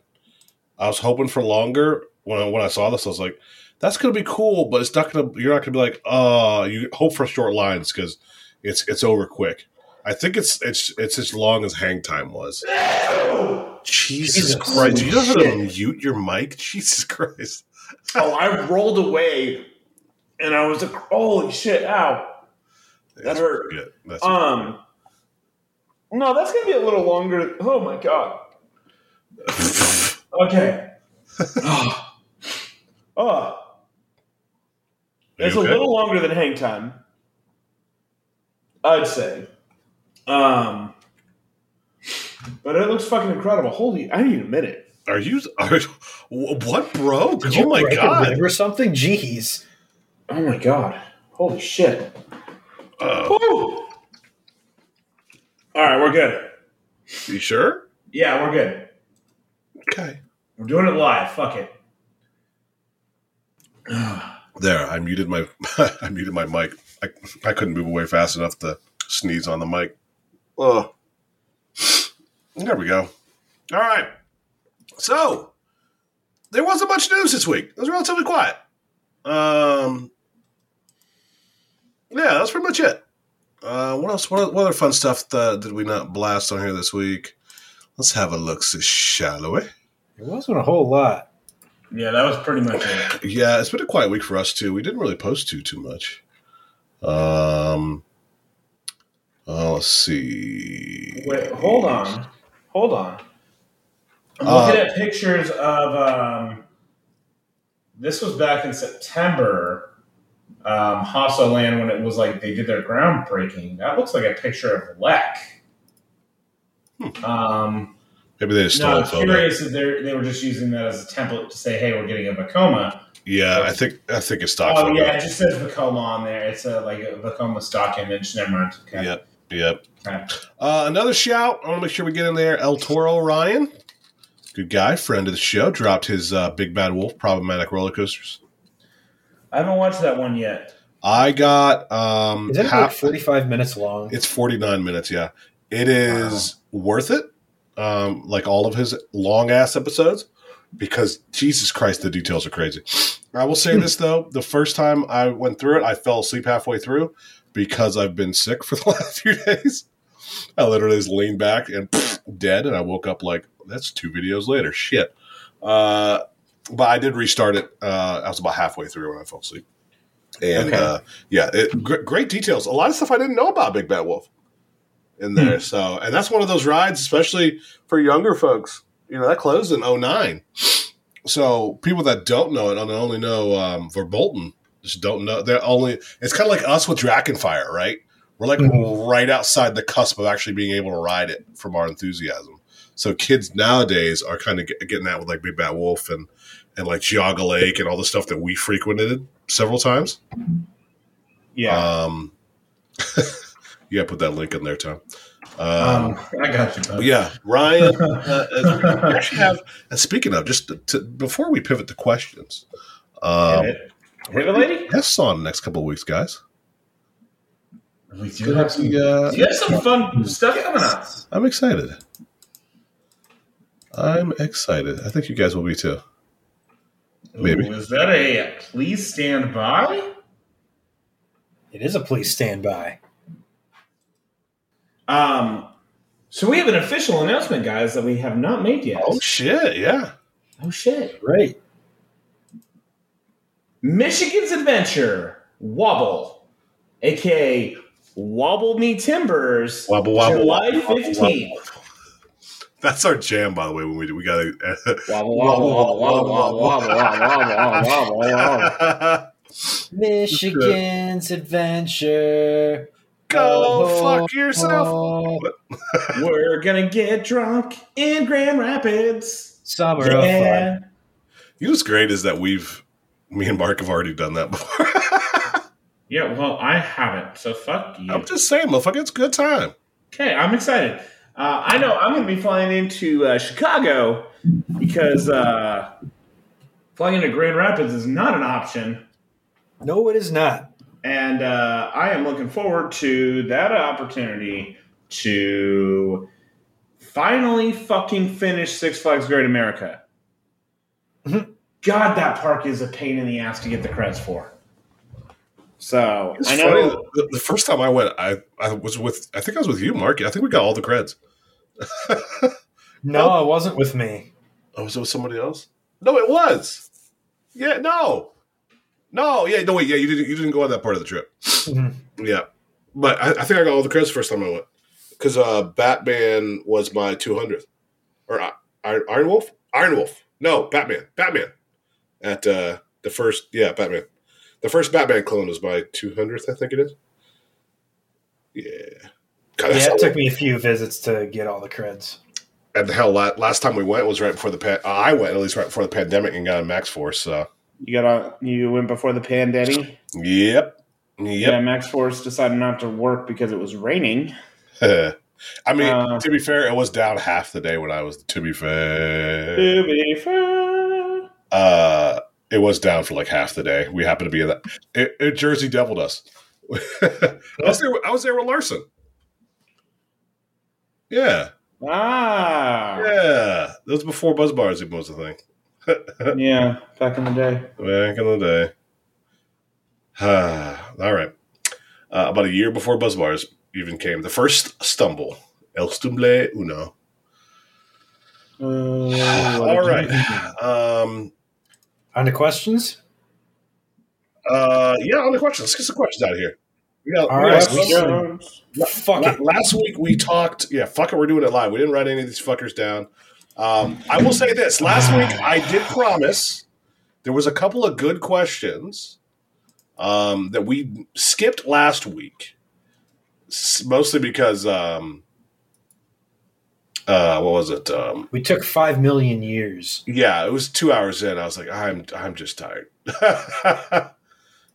I was hoping for longer when I, when I saw this. I was like, "That's gonna be cool," but it's not gonna. You're not gonna be like, "Oh, you hope for short lines because it's it's over quick." I think it's it's it's as long as hang time was. Jesus, Jesus. Christ! Do you know how to mute your mic? Jesus Christ! Oh, I rolled away, and I was like, "Holy shit! Ow!" That hurt. Yeah, that's Um, no, that's gonna be a little longer. Oh my god. Okay. oh, oh. it's okay? a little longer than hang time. I'd say. Um, but it looks fucking incredible. Holy, I need a minute. Are you? Are, what broke? Did you Oh my break a god! rib or something? Jeez. Oh my god. Holy shit. Uh, All right, we're good. you sure? Yeah, we're good. Okay. We're doing it live. Fuck it. There, I muted my I muted my mic. I, I couldn't move away fast enough to sneeze on the mic. Oh, there we go. All right. So there wasn't much news this week. It was relatively quiet. Um, yeah, that's pretty much it. Uh, what else? What, what other fun stuff that, did we not blast on here this week? Let's have a look, shall we? It wasn't a whole lot. Yeah, that was pretty much it. Yeah, it's been a quiet week for us too. We didn't really post too too much. Um, uh, let's see. Wait, hold on. Hold on. I'm Uh, looking at pictures of. Um, this was back in September. Um, Hosso Land when it was like they did their groundbreaking. That looks like a picture of Lek. Um, Maybe they just no, stole I'm a photo. curious if they they were just using that as a template to say, "Hey, we're getting a Vekoma." Yeah, I think I think it's stock. Oh photo. yeah, it just says Vekoma on there. It's a like a Vekoma stock image. Never mind. Okay. Yep. Yep. Okay. Uh, another shout. I want to make sure we get in there. El Toro Ryan, good guy, friend of the show, dropped his uh, Big Bad Wolf problematic roller coasters. I haven't watched that one yet. I got um Is it like half. 45 minutes long? It's forty nine minutes. Yeah, it is worth it. Um, like all of his long ass episodes, because Jesus Christ, the details are crazy. I will say this though: the first time I went through it, I fell asleep halfway through because I've been sick for the last few days. I literally just leaned back and dead, and I woke up like that's two videos later. Shit. Uh, but I did restart it. Uh, I was about halfway through when I fell asleep. And Okay. uh, yeah, it, gr- great details. A lot of stuff I didn't know about Big Bad Wolf in there. So, and that's one of those rides, especially for younger folks. You know, that closed in 09. So people that don't know it and only know um, Verbolten just don't know. They're only. It's kind of like us with Drachen Fire, right? We're like right outside the cusp of actually being able to ride it from our enthusiasm. So kids nowadays are kind of get, getting that with like Big Bad Wolf and and like Geauga Lake and all the stuff that we frequented several times. Yeah. Um, you got to put that link in there, Tom. Um, Um, I got you. bud. yeah, Ryan. Uh, uh, we actually have. And speaking of, just to, to, before we pivot to questions, um, Hit it. Hit it, lady. guests on the next couple of weeks, guys. We do have some. Uh, You have some fun stuff coming up. I'm excited. I'm excited. I think you guys will be too. Maybe. Ooh, is that a please stand by? It is a please stand by. Um, so we have an official announcement, guys, that we have not made yet. Oh shit! Yeah. Oh shit! Right. Michigan's Adventure Wobble, aka Wobble Me Timbers, Wobble, wobble, July wobble, wobble, fifteenth. That's our jam, by the way. When we do, we gotta Michigan's adventure. Go fuck yourself. We're gonna get drunk in Grand Rapids. Summer yeah. of fun. You know what's great is that we've me and Mark have already done that before. yeah, well, I haven't, so fuck you. I'm just saying, motherfucker, it's a good time. Okay, I'm excited. Uh, I know I'm going to be flying into uh, Chicago because uh, flying into Grand Rapids is not an option, No, it is not. and uh, I am looking forward to that opportunity to finally fucking finish Six Flags Great America. Mhm. God, that park is a pain in the ass to get the creds for. So It's I funny, know. the, the first time I went, I, I was with, I think I was with you, Mark. I think we got all the creds. No, it wasn't with me. Oh, was it with somebody else? No, it was. Yeah, no, no, yeah, no, wait, yeah, you didn't, you didn't go on that part of the trip. Mhm. Yeah, but I, I think I got all the credits the first time I went because uh, Batman was my 200th or uh, Iron, Iron Wolf, Iron Wolf. No, Batman, Batman at uh, the first, yeah, Batman. The first Batman clone was my 200th, I think it is. Yeah. God, Yeah, it took me a few visits to get all the creds. and the hell, last time we went was right before the pan- uh, I went at least right before the pandemic and got a Max Force. So, You got a, you went before the pandemic. yep, Yeah. Max Force decided not to work because it was raining. I mean, Uh, to be fair, it was down half the day when I was. To be fair, To be fair. uh, it was down for like half the day. We happened to be in that. It, it Jersey deviled us. I was there. I was there with Larson. Yeah, Ah, yeah. That was before Buzz Bars even was a thing. yeah, back in the day. Back in the day. All right. Uh, about a year before Buzz Bars even came, the first stumble. El stumble uno. Uh, All right. Um, On to questions? uh, yeah, on the questions. Let's get some questions out of here. Yeah, All we. Fuck it. last week we talked. Yeah, fuck it. We're doing it live. We didn't write any of these fuckers down. Um, I will say this: last week I did promise there was a couple of good questions um, that we skipped last week, mostly because um, uh, what was it? Um, We took five million years. yeah, it was two hours in. I was like, I'm I'm just tired.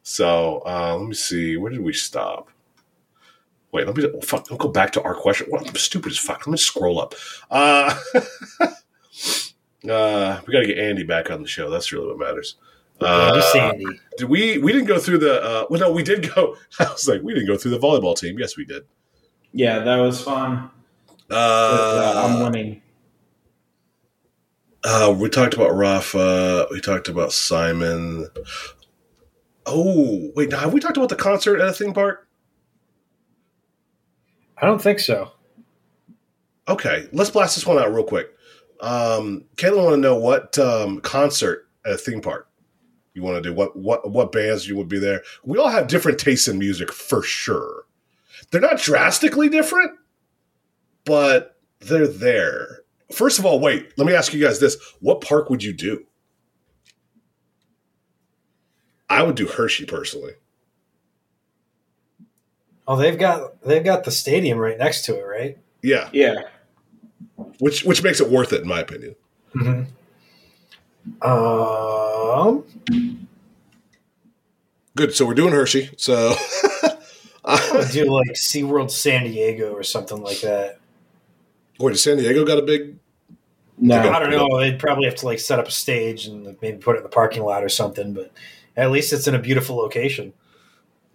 so uh, let me see. Where did we stop? Wait, let me oh, fuck. Don't go back to our question. What? I'm stupid as fuck. Let me scroll up. Uh, uh, we got to get Andy back on the show. That's really what matters. Andy Uh, Sandy. did we? We didn't go through the. Uh, well, no, we did go. I was like, we didn't go through the volleyball team. Yes, we did. Yeah, that was fun. But, Uh, uh, I'm winning. Uh, we talked about Rafa. We talked about Simon. Oh, wait, now have we talked about the concert at a theme park? I don't think so. Okay, let's blast this one out real quick. Um, Caitlin want to know what um, concert at a theme park you want to do. What what what bands you would be there? We all have different tastes in music for sure. They're not drastically different, but they're there. First of all, wait. Let me ask you guys this: What park would you do? I would do Hershey personally. Oh, they've got they've got the stadium right next to it, right? Yeah, Yeah. which which makes it worth it in my opinion. Mm-hmm. Um, Good. So we're doing Hershey. So I would do like SeaWorld San Diego or something like that. Wait, does San Diego got a big? No. I don't know. They'd probably have to like set up a stage and maybe put it in the parking lot or something. But at least it's in a beautiful location.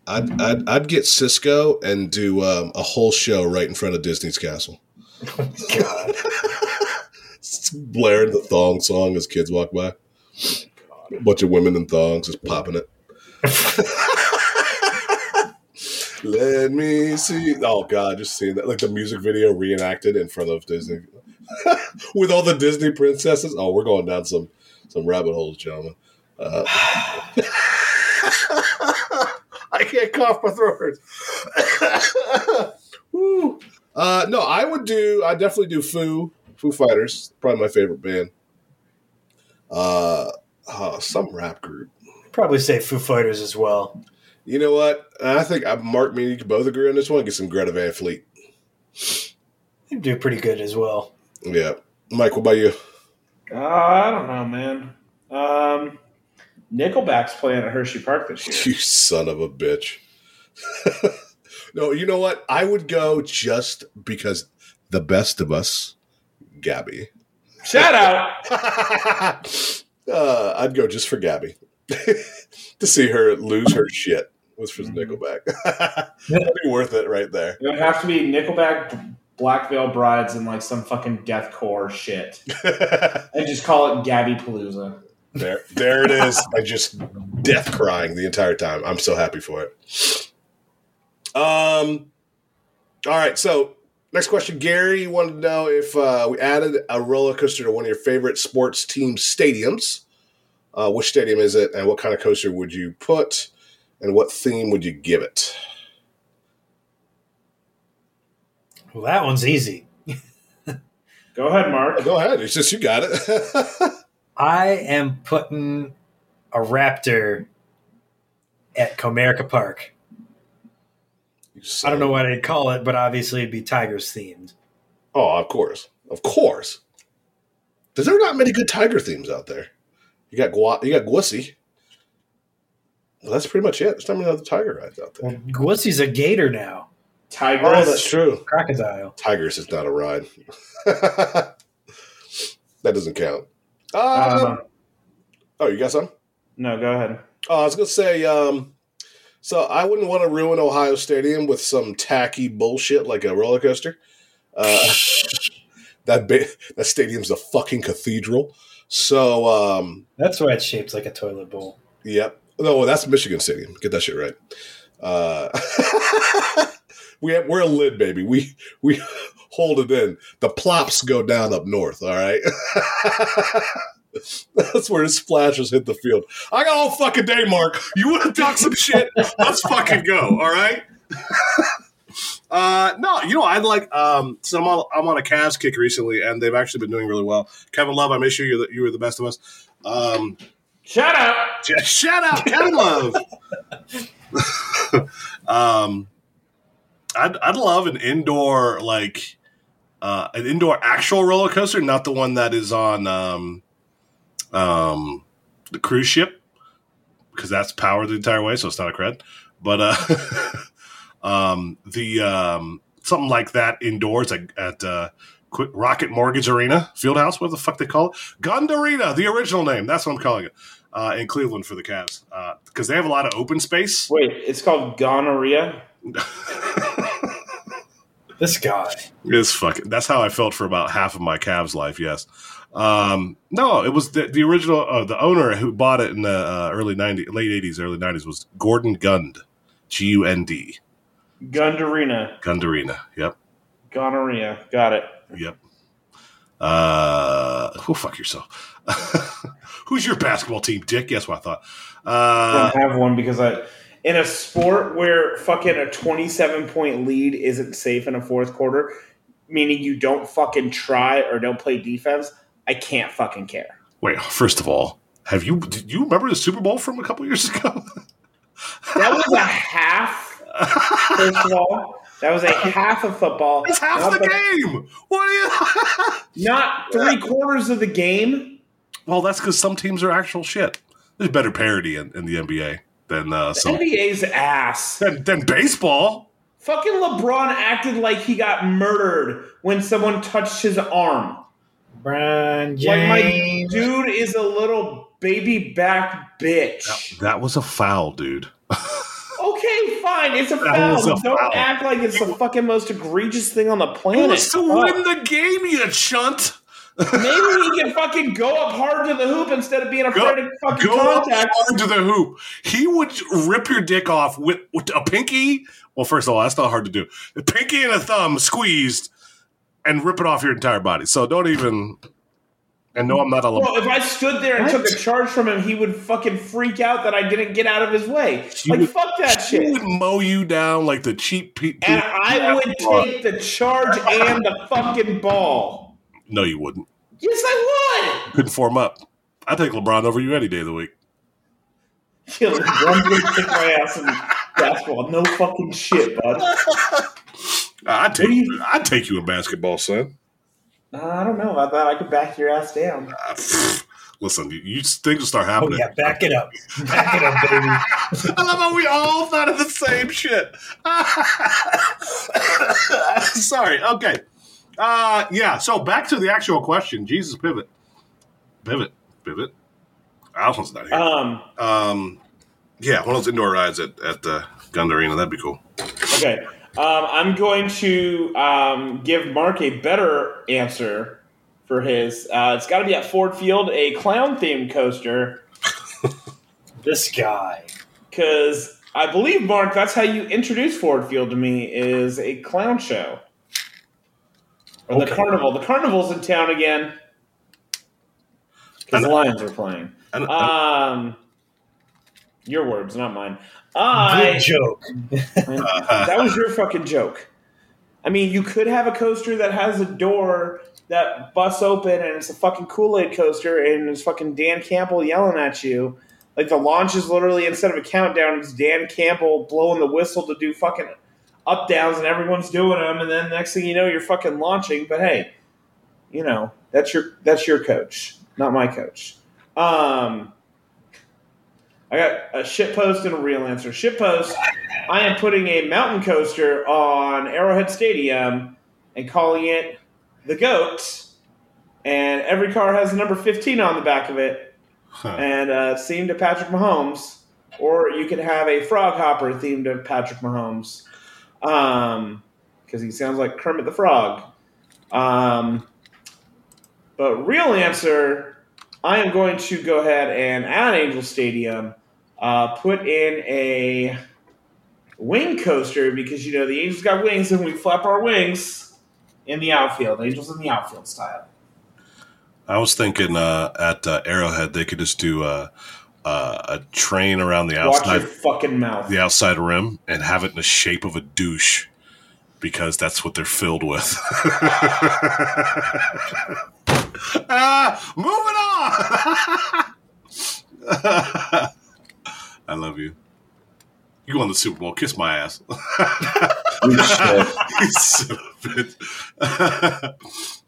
I'd I'd, I'd get Cisco and do um, a whole show right in front of Disney's castle, God, blaring the thong song as kids walk by. A bunch of women in thongs just popping it. Let me see. Oh God, just seeing that like the music video reenacted in front of Disney with all the Disney princesses. Oh, we're going down some some rabbit holes, gentlemen. Uh, I can't cough my throat hurts. Woo. uh, no, I would do. I definitely do Foo Foo Fighters. Probably my favorite band. Uh, uh, some rap group. probably say Foo Fighters as well. You know what? I think I, Mark, me, and you can both agree on this one. Get some Greta Van Fleet. They'd do pretty good as well. Yeah, Mike. What about you? Uh, I don't know, man. Um, Nickelback's playing at Hershey Park this year. You son of a bitch. no, you know what? I would go just because the best of us, Gabby. Shout out. uh, I'd go just for Gabby to see her lose her shit. Was for Nickelback. That'd be worth it right there. It would have to be Nickelback, Black Veil Brides, and like some fucking deathcore shit, and just call it Gabby Palooza. There, there it is. I just death crying the entire time. I'm so happy for it. Um. All right. So next question, Gary You wanted to know if uh, we added a roller coaster to one of your favorite sports team stadiums. Uh, which stadium is it, and what kind of coaster would you put, and what theme would you give it? Well, that one's easy. Go ahead, Mark. Go ahead. It's just you got it. I am putting a raptor at Comerica Park. I don't know what I'd call it, but obviously it'd be Tigers themed. Oh, of course, of course. There's there not many good tiger themes out there. You got Gua- you got Gwazi. Well, that's pretty much it. There's not many other tiger rides out there. Well, Gwazi's a gator now. Tigris. Oh, that's true. Crocodile. Tigers is not a ride. that doesn't count. Um, Um, oh, you got some? no, go ahead. Oh, I was gonna say. Um, so I wouldn't want to ruin Ohio Stadium with some tacky bullshit like a roller coaster. Uh, that ba- that stadium's a fucking cathedral. So, um, That's why it's shaped like a toilet bowl. Yep. No, that's Michigan Stadium. Get that shit right. Uh, we have, we're a lid, baby. We we hold it in. The plops go down up north. All right. that's where the splashes hit the field. I got all fucking day, Mark. You want to talk some shit? Let's fucking go. All right. Uh, no, you know, I'd like, um, so I'm on, I'm on a Cavs kick recently and they've actually been doing really well. Kevin Love, I miss you. You're the, you were the best of us. Um, Shout out. shout out Kevin Love. um, I'd I'd love an indoor like uh, an indoor actual roller coaster, not the one that is on um, um, the cruise ship because that's powered the entire way, so it's not a cred. But uh, um, the um, something like that indoors at, at uh, Quick Rocket Mortgage Arena, Fieldhouse, what the fuck they call it? Gund Arena, the original name. That's what I'm calling it. Uh, in Cleveland for the Cavs because they have a lot of open space. Wait, it's called gonorrhea. This guy. It's fucking. That's how I felt for about half of my Cavs life. Yes. Um, no, it was the, the original. Uh, the owner who bought it in the uh, early '90s, late '80s, early '90s was Gordon Gund, G U N D, Gundorina. Gundarina. Yep. Gonorrhea. Got it. Yep. Uh, go fuck yourself. Who's your basketball team, Dick? Guess what I thought. I Uh, don't have one because I in a sport where fucking a 27 point lead isn't safe in a fourth quarter, meaning you don't fucking try or don't play defense, I can't fucking care. wait. First of all, have you? Did you remember the Super Bowl from a couple years ago? That was a half. First of all, that was a half of football. It's half not the game. What? Are you? Not three quarters of the game. Well, that's because some teams are actual shit. There's better parity in, in the NBA than uh, some NBA's ass. than, than baseball. Fucking LeBron acted like he got murdered when someone touched his arm. Brian Like my dude is a little baby back bitch. That, that was a foul, dude. Okay, fine. It's a That foul. a Don't foul. act like it's the fucking most egregious thing on the planet. It planet. was to win the game, you chunt. Maybe he can fucking go up hard to the hoop instead of being afraid of fucking Go up hard to the hoop. He would rip your dick off with, with a pinky. Well, first of all, that's not hard to do. A pinky and a thumb squeezed and rip it off your entire body. So don't even. And no, I'm not a. Bro, if I stood there and What? took a charge from him, he would fucking freak out that I didn't get out of his way. He Like, would- fuck that shit. He would mow you down like the cheap people. And I would take the charge and the fucking ball. No, you wouldn't. Yes, I would. Couldn't form up. I take LeBron over you any day of the week. Kill him. One good kick my ass in basketball. No fucking shit, bud. I'd take you- I'd take you in basketball, son. Uh, I don't know about that. I could back your ass down. Uh, listen, you, you things will start Oh happening. yeah, back it up, back it up, baby. I love how we all thought of the same shit. Sorry. Okay. Uh, yeah. So back to the actual question. Jesus, pivot, pivot, pivot. Allison's not here. Um, Um, yeah, one of those indoor rides at at the Gund Arena. That'd be cool. okay. Um, I'm going to um, give Mark a better answer for his. Uh, it's got to be at Ford Field, a clown themed coaster. This guy. Because I believe, Mark, that's how you introduced Ford Field to me is a clown show. Or the carnival. The carnival's in town again. Because the Lions are playing. Um, your words, not mine. I Good joke. that was your fucking joke. I mean, you could have a coaster that has a door that busts open and it's a fucking Kool Aid coaster and it's fucking Dan Campbell yelling at you. Like the launch is literally instead of a countdown, it's Dan Campbell blowing the whistle to do fucking up downs and everyone's doing them. And then next thing you know, you're fucking launching. But hey, you know that's your that's your coach, not my coach. Um, I got a shit post and a real answer. Shit post. I am putting a mountain coaster on Arrowhead Stadium and calling it the Goat. And every car has the number 15 on the back of it huh. and uh, themed to Patrick Mahomes. Or you could have a frog hopper themed to Patrick Mahomes. Um, because he sounds like Kermit the Frog. Um, but real answer, I am going to go ahead and at Angel Stadium uh, put in a wing coaster because you know the Angels got wings and we flap our wings in the outfield. Angels in the outfield style. I was thinking uh, at uh, Arrowhead they could just do uh, a train around the Watch outside your fucking mouth. the outside rim and have it in the shape of a douche because that's what they're filled with. ah, moving on. I love you. You won the Super Bowl. Kiss my ass. You shit. You son of a bitch.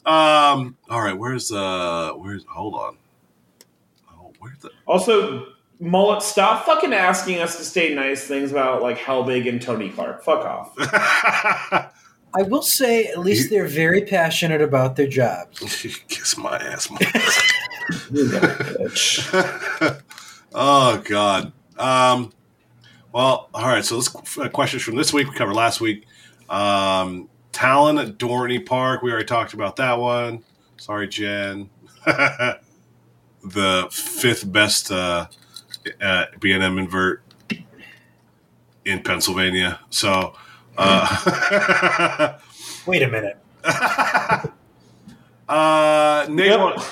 um. All right. Where's uh? Where's? Hold on. Where's the? Also, Mullet, stop fucking asking us to say nice things about like Helbig and Tony Clark. Fuck off. I will say, at least they're very passionate about their jobs. Kiss my ass. You bitch. oh God. Um, well, all right. So this uh, questions from this week we covered last week. Um, Talon at Dorney Park. We already talked about that one. Sorry, Jen. The fifth best uh, uh, B&M invert in Pennsylvania. So. Uh, Wait a minute. uh, Nate, Yep. wa-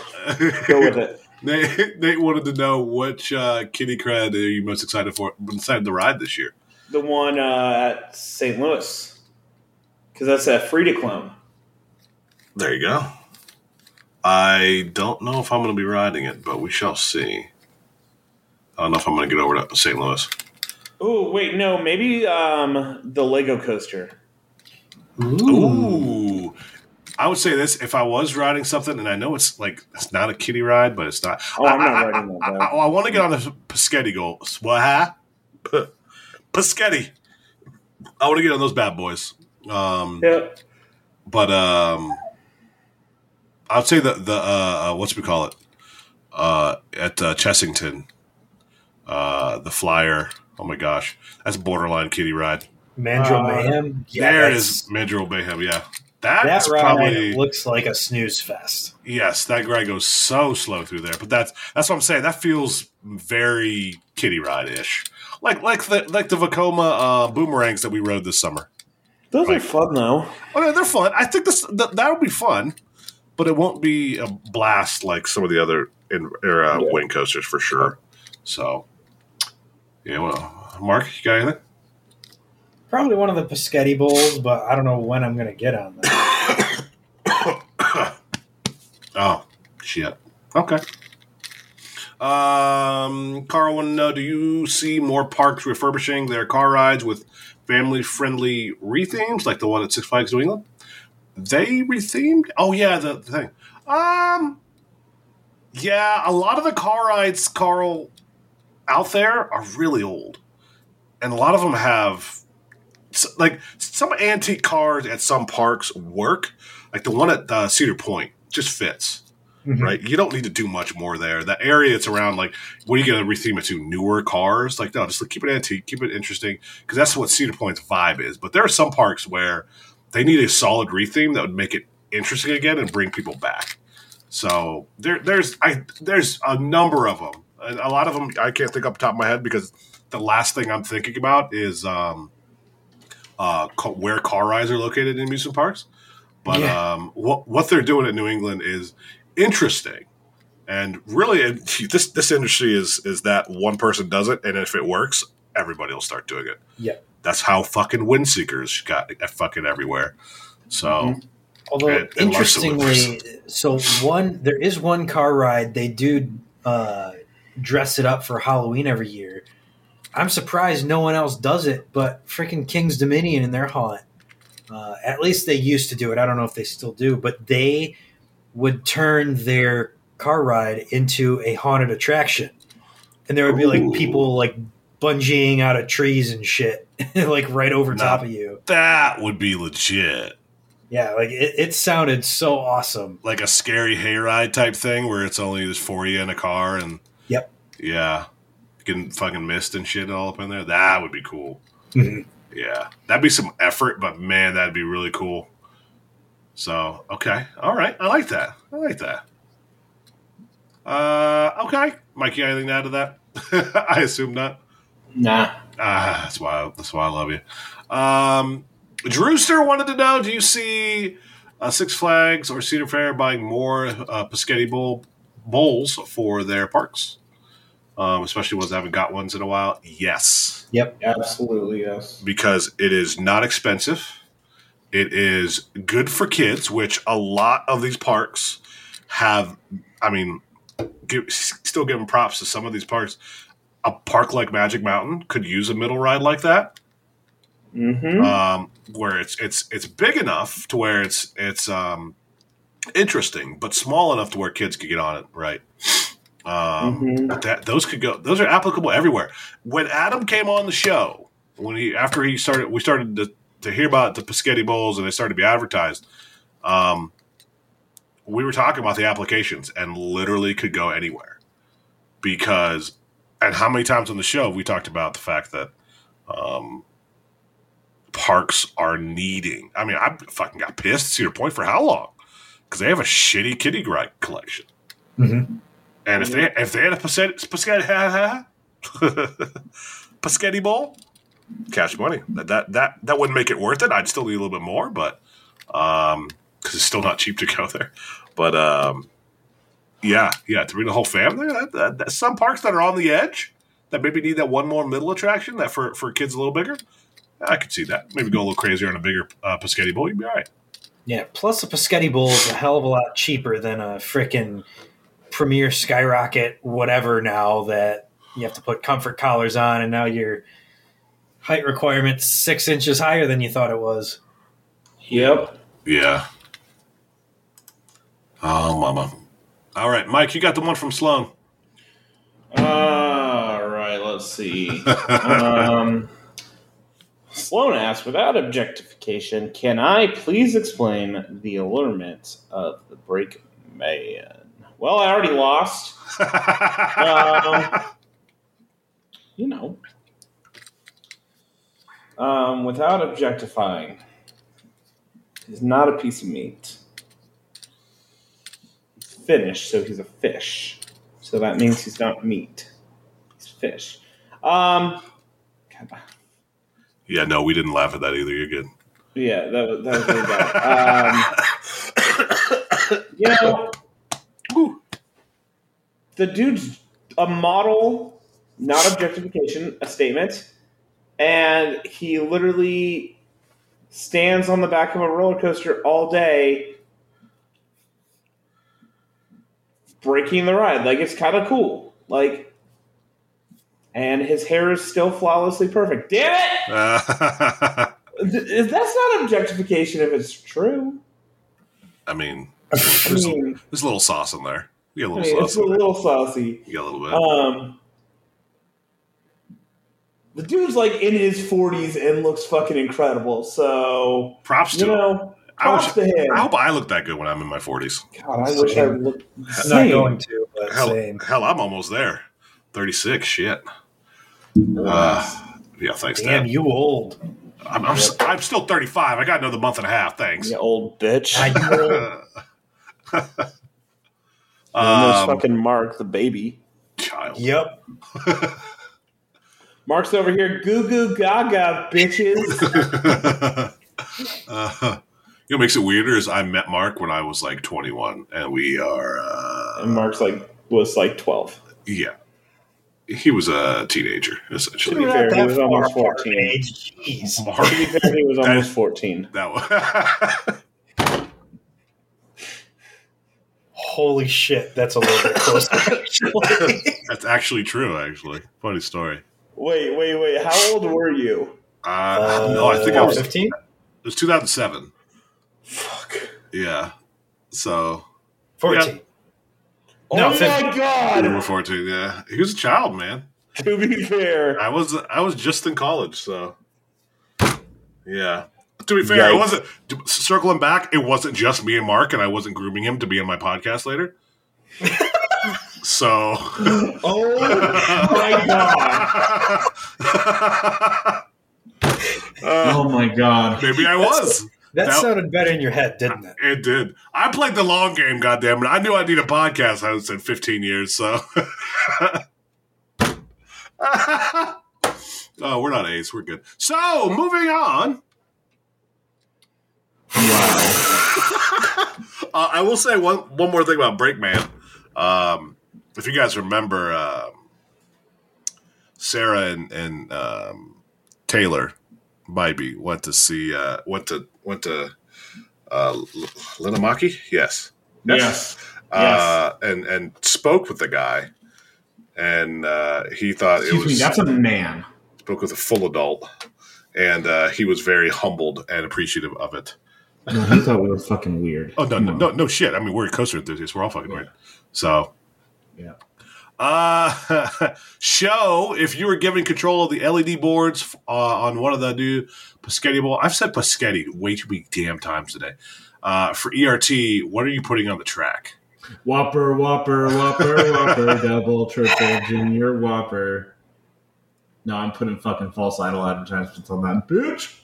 Go with it. Nate, Nate wanted to know which uh, kitty cred are you most excited for, excited to ride this year. The one uh, at St. Louis. Because that's a free to clone. There you go. I don't know if I'm going to be riding it, but we shall see. I don't know if I'm going to get over to St. Louis. Oh, wait, no. Maybe um, the Lego coaster. Ooh. I would say this if I was riding something, and I know it's like it's not a kiddie ride, but it's not. Oh, I'm not I, riding that, I, though. I, I want to get on the Paschetti goal. What? huh? P- Paschetti. I want to get on those bad boys. Um, Yep. but um, I'd say the the uh, uh, what's we call it uh, at uh, Chessington, uh, the flyer. Oh my gosh, that's borderline kitty ride. Mandrill Uh, Mayhem. there it that's- is, Mandrill Mayhem. Yeah, That that's ride probably looks like a snooze fest. yes. That ride goes so slow through there, but that's that's what I'm saying. That feels very kitty ride ish, like like the like the Vekoma uh, boomerangs that we rode this summer. Those Like- are fun, though. Oh, yeah, they're fun. I think this th- that'll be fun, but it won't be a blast like some of the other in, uh, Yeah. wing coasters for sure. So, yeah. Well, Mark, you got anything? Probably one of the Paschetti Bowls, but I don't know when I'm going to get on that. Oh, shit. Okay. Um, Carl, want to know: Do you see more parks refurbishing their car rides with family-friendly rethemes, like the one at Six Flags New England? They rethemed? Oh yeah, the, the thing. Um, Yeah, a lot of the car rides, Carl, out there are really old, and a lot of them have like some antique cars at some parks work. Like the one at uh, Cedar Point just fits. Mhm. Right, you don't need to do much more there. That area it's around, like, what are you going to retheme it to? Newer cars? Like, no, just keep it antique, keep it interesting, because that's what Cedar Point's vibe is. But there are some parks where they need a solid retheme that would make it interesting again and bring people back. So there, there's I there's a number of them, a lot of them I can't think up top of my head because the last thing I'm thinking about is um, uh, where car rides are located in amusement parks. But Yeah. um, what what they're doing in New England is interesting, and really, and this this industry is is that one person does it, and if it works, everybody will start doing it. Yeah. That's how fucking WindSeekers got fucking everywhere. So Mhm. Although and Larsa interestingly, so one there is one car ride they do uh, dress it up for Halloween every year. I'm surprised no one else does it, but freaking Kings Dominion in their haunt. Uh, at least they used to do it. I don't know if they still do, but they would turn their car ride into a haunted attraction, and there would be Ooh. like people like bungeeing out of trees and shit, like right over Now- top of you. that would be legit. Yeah, like it, it sounded so awesome. like a scary hayride type thing where it's only there's four of you in a car and Yep. yeah, getting fucking mist and shit all up in there. That would be cool. Mhm. Yeah, that'd be some effort, but man, that'd be really cool. So okay, all right, I like that. I like that. Uh, okay, Mikey, anything to add to that? I assume not. Nah. Ah, that's why. That's why I love you. Um, Drewster wanted to know: Do you see uh, Six Flags or Cedar Fair buying more uh, Pescetti Bowl bowls for their parks, um, especially ones that haven't got ones in a while? Yes, Yep. Absolutely, yes. because it is not expensive. It is good for kids, which a lot of these parks have. I mean, give, still giving props to some of these parks. A park like Magic Mountain could use a middle ride like that Mm-hmm. um, where it's it's it's big enough to where it's it's um, interesting, but small enough to where kids could get on it. Right. Um, Mhm. That those could go. Those are applicable everywhere. When Adam came on the show, when he after he started, we started to, to hear about the Pescetti bowls and they started to be advertised. Um, we were talking about the applications and literally could go anywhere because, and how many times on the show we talked about the fact that um, parks are needing. I mean, I fucking got pissed at Cedar Point for how long? Because they have a shitty kitty ride collection. Mhm. And if they if they had a Pescetti Pescetti ha, ha, Pescetti bowl, cash money. That, that that that wouldn't make it worth it. I'd still need a little bit more, but um, because it's still not cheap to go there. But um, yeah, yeah, to bring the whole family. That, that, that, some parks that are on the edge that maybe need that one more middle attraction that for for kids a little bigger. I could see that. Maybe go a little crazier on a bigger uh, Pescetti bowl. You'd be all right. Yeah, plus a Pescetti bowl is a hell of a lot cheaper than a frickin' Premier Skyrocket whatever now that you have to put comfort collars on and now your height requirement's six inches higher than you thought it was. Yep. Yeah. Oh, mama. All right, Mike, you got the one from Sloan. All right, let's see. um, Sloan asked, without objectification, can I please explain the allurement of the brake man? Well, I already lost. Um, you know. Um, without objectifying, he's not a piece of meat. Finished, so he's a fish. So that means he's not meat. He's fish. Um, yeah, no, we didn't laugh at that either. You're good. yeah, that was, that was really bad. Um, you know, the dude's a model, not objectification, a statement, and he literally stands on the back of a roller coaster all day, braking the ride. Like it's kind of cool. Like, and his hair is still flawlessly perfect. Damn it! Uh, That's not objectification if it's true. I mean, I there's, mean, there's a little sauce in there. You get a I little mean, it's a sauce. in it. little saucy. You get a little bit. Um, the dude's like in his 40s and looks fucking incredible. So Props to you him. Know, I, wish, to him. I hope I look that good when I'm in my 40s. God, I wish I looked. I'm not going to, but Hell, same. hell, I'm almost there. 36. Shit. Uh, yeah, thanks, Damn, Dad. you old. I'm, I'm, s- I'm still 35. I got another month and a half. Thanks. You old bitch. I know. Almost um, fucking Mark the baby. child. Yep. Mark's over here, goo goo gaga, bitches. uh, you know, what makes it weirder is I met Mark when I was like 21, and we are, uh, and Mark's like was like 12. yeah, he was a teenager essentially. To be fair, he that was almost 14. in age. Jeez. Mark, To be fair, he was almost 14. that was. Holy shit, that's a little bit close. actually. That's actually true. Actually, funny story. Wait, wait, wait. How old were you? Uh, no, I think I was. 15. It was 2007. Fuck. Yeah. So 14. Oh No, my 15. we god! were 14. Yeah, he was a child, man. To be fair, I was. I was just in college, so yeah. To be fair, it wasn't circling back. It wasn't just me and Mark, and I wasn't grooming him to be in my podcast later. so, oh my god! Uh, Oh my god. maybe I was. That That- sounded better in your head, didn't it? It did. I played the long game, goddamn it! I knew I'd need a podcast host in 15 years, so. oh, we're not Ace. We're good. So, moving on. Uh, I will say one one more thing about Brakeman. Um, if you guys remember, um Sarah and, and um, Taylor Bybee went to see uh, went to went to uh, L- Linnanmäki. Yes, Yes. Uh, and and spoke with the guy, and uh, he thought it Excuse me, was that's a man. spoke with a full adult, and uh, he was very humbled and appreciative of it. No, he thought we were fucking weird. Oh no, no, no, no shit. I mean, we're coaster enthusiasts. We're all fucking weird. So, Yeah. Uh, show if you were given control of the LED boards uh, on one of the new Paschetti Bowl. I've said Paschetti way too many damn times today. Uh, for ERT, what are you putting on the track? Whopper, Whopper, Whopper, Whopper, double, triple, junior, Whopper. No, I'm putting fucking false idol advertisements on that bitch.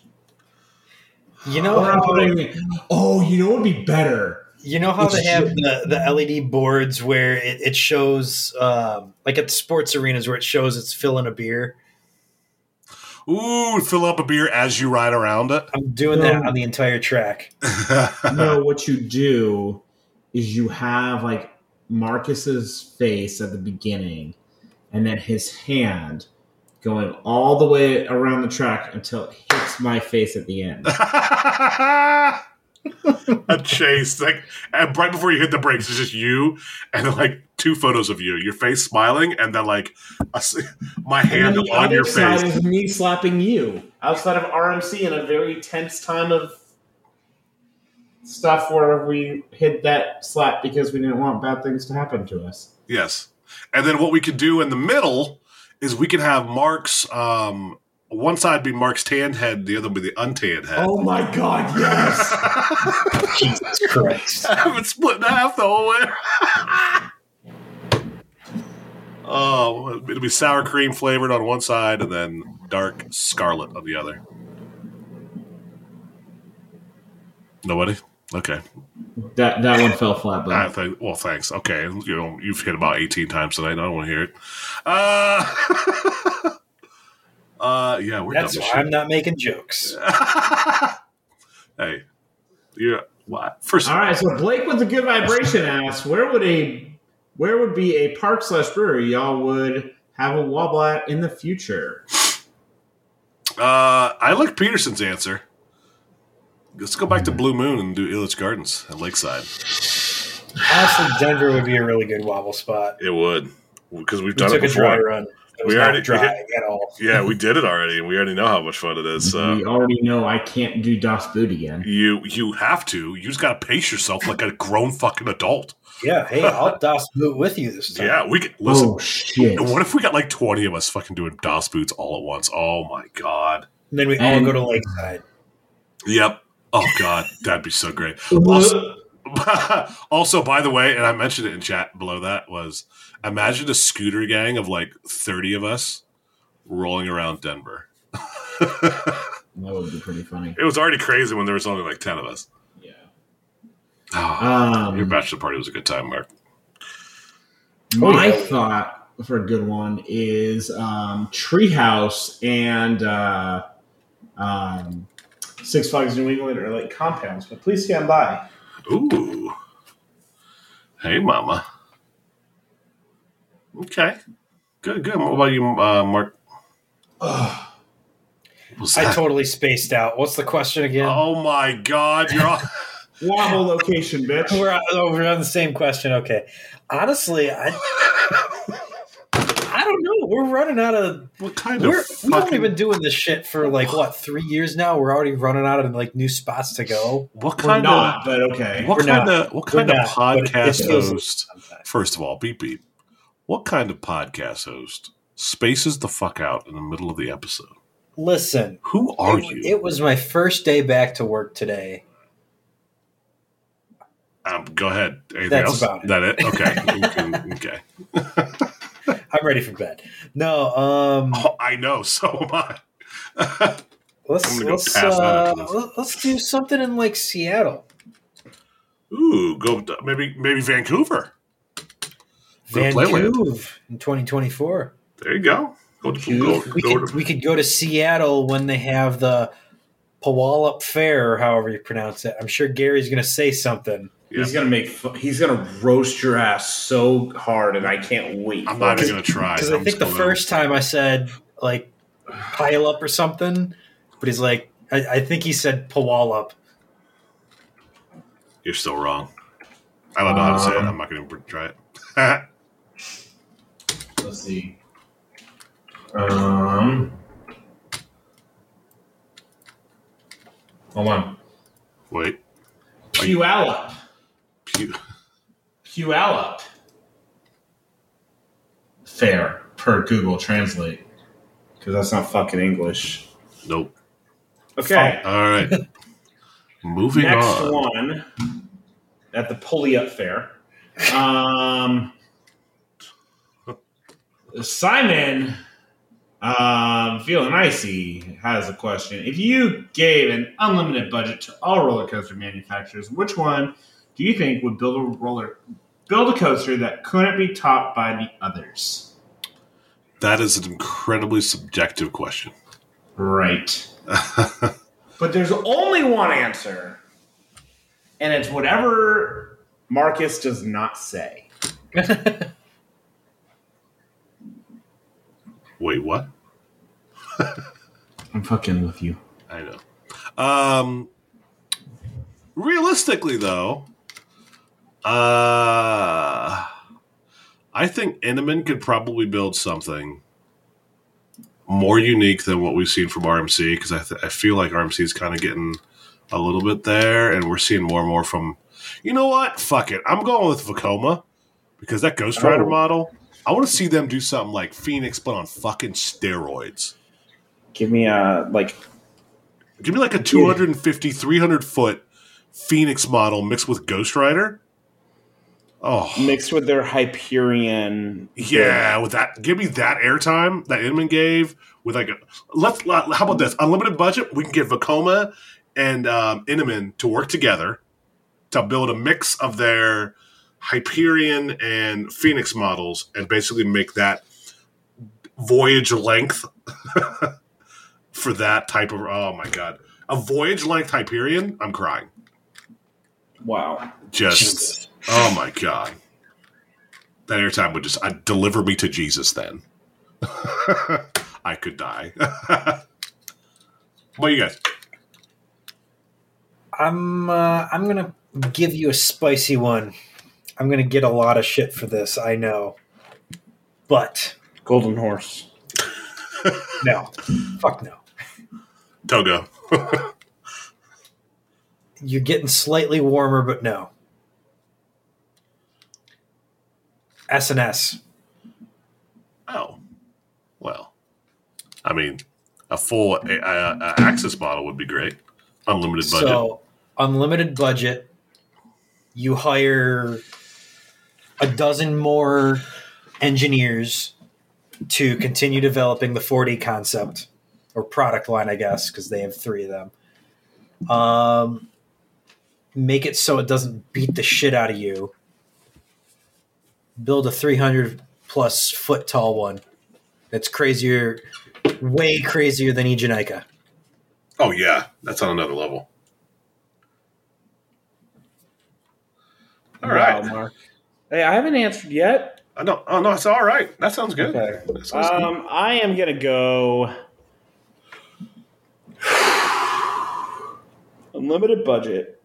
You know Or I'm putting, oh, you know what would be better? You know how It's they have shit. the, the LED boards where it, it shows um, like at the sports arenas where it shows it's filling a beer. Ooh, fill up a beer as you ride around it. I'm doing that on the entire track. no, what you do is you have like Marcus's face at the beginning, and then his hand going all the way around the track until it hits my face at the end. a chase like and right before you hit the brakes it's just you and then like two photos of you your face smiling and then like a s my And hand then the on other your side face is me slapping you. Outside of RMC in a very tense time of Stuff where we hid that slap because we didn't want bad things to happen to us. yes and then what we could do in the middle is we could have mark's um one side be mark's tanned head the other be the untanned head Oh my god, yes! Jesus Christ. I have it split in half the whole way oh it'll be sour cream flavored on one side and then dark scarlet on the other nobody okay that that one fell flat, but I think, well, thanks. Okay, you know you've hit about eighteen times tonight. I don't want to hear it. Uh, uh yeah, we're That's dumb why as I'm not making jokes. shit. hey, yeah. What? First, All right, so Blake with the good vibration asks, where would a where would be a park slash brewery y'all would have a wobble at in the future? uh, I like Peterson's answer. Let's go back to Blue Moon and do Elitch Gardens at Lakeside. Honestly, Denver would be a really good wobble spot. It would because we've We done it took a dry before. Run. It was We not already- dry at all. Yeah, we did it already, and we already know how much fun it is. So we already know I can't do Das Boot again. you you have to. You just got to pace yourself like a grown fucking adult. Yeah, hey, I'll Das boot with you this time. Yeah, we could listen. Oh shit! What if we got like twenty of us fucking doing Das boots all at once? Oh my god. And then we all go to Lakeside. Yep. Oh god, that'd be so great. Also, also, by the way, and I mentioned it in chat below that was imagine a scooter gang of like thirty of us rolling around Denver. that would be pretty funny. It was already crazy when there was only like ten of us. Yeah. Oh, your Um, bachelor party was a good time, Mark. my yeah. thought for a good one is um, Treehouse and uh, um, Six Flags New England are like compounds, but please stand by. Ooh. Hey, mama. Okay. Good, good. What about you, uh, Mark? I totally spaced out. What's the question again? oh my god, you're all Wobble location, bitch. We're, on, oh, we're on the same question. Okay. Honestly, I I don't know. We're running out of. what kind We're, of we've only fucking been doing this shit for like what three years now. We're already running out of like new spots to go. what we're kind not, of but okay. what We're kind not. of what We're kind of not, but it- it podcast host? First of all, beep beep. What kind of podcast host spaces the fuck out in the middle of the episode? Listen, Who are it, you? it was my first day back to work today. um, go ahead. Anything else? About it. That it? Okay. Okay. I'm ready for bed. No, um, Oh, I know. So am I. let's I'm gonna go let's uh, after this. let- let's do something in like Seattle, Ooh, go maybe maybe Vancouver. Go play. Vancouver in 2024. There you go. Go, go, We could to, we could go to Seattle when they have the Puyallup Fair, or however you pronounce it. I'm sure Gary's going to say something. yeah. He's gonna make. He's gonna roast your ass so hard, and I can't wait. I'm not even gonna try. Because I'm think the gonna- first time I said like pile up or something, but he's like, I, I think he said Puyallup. you're still wrong. I don't know how to say it. Um, I'm not gonna try it. Let's see. Um, hold on. Wait. Puyallup. Pew. Puyallup. Fair per Google Translate. because that's not fucking English. Nope. Okay, All right. Moving next on. Next one at the Pulley Up Fair. Um, Simon, um, feeling icy, has a question. If you gave an unlimited budget to all roller coaster manufacturers, which one do you think would build a roller, build a coaster that couldn't be topped by the others? That is an incredibly subjective question. Right. But there's only one answer, and it's whatever Marcus does not say. Wait, what? I'm fucking with you. I know. Um, realistically, though, uh, I think Intamin could probably build something more unique than what we've seen from RMC because I, th- I feel like RMC is kind of getting a little bit there, and we're seeing more and more from. You know what? Fuck it. I'm going with Vekoma because that Ghost Rider Oh. model. I want to see them do something like Phoenix, but on fucking steroids. Give me a like. Give me like a 250, 300 foot Phoenix model mixed with Ghost Rider. Oh, Mixed with their Hyperion. yeah. With that, give me that airtime that Intamin gave with like, a, let's, how about this? Unlimited budget. We can get Vekoma and um, Intamin to work together to build a mix of their Hyperion and Phoenix models and basically make that voyage length for that type of. Oh my God. A voyage length Hyperion? I'm crying. Wow. Just Jesus. oh my god, that airtime would just I'd deliver me to Jesus. Then I could die. what you guys? I'm uh, I'm gonna give you a spicy one. I'm gonna get a lot of shit for this, I know, but Golden Horse. No, fuck no. Togo. You're getting slightly warmer, but no. S&S. oh, well. I mean, a full uh, uh, access model would be great. Unlimited budget. So unlimited budget. You hire a dozen more engineers to continue developing the 4D concept or product line, I guess, because they have three of them. Um, make it so it doesn't beat the shit out of you. Build a 300 plus foot tall one that's crazier, way crazier than Eejanaika. oh yeah, that's on another level. All right. Wow, Mark. Hey, I haven't answered yet. I don't. Oh no, it's all right. That sounds good. Okay. That sounds good. Um, I am gonna go unlimited budget.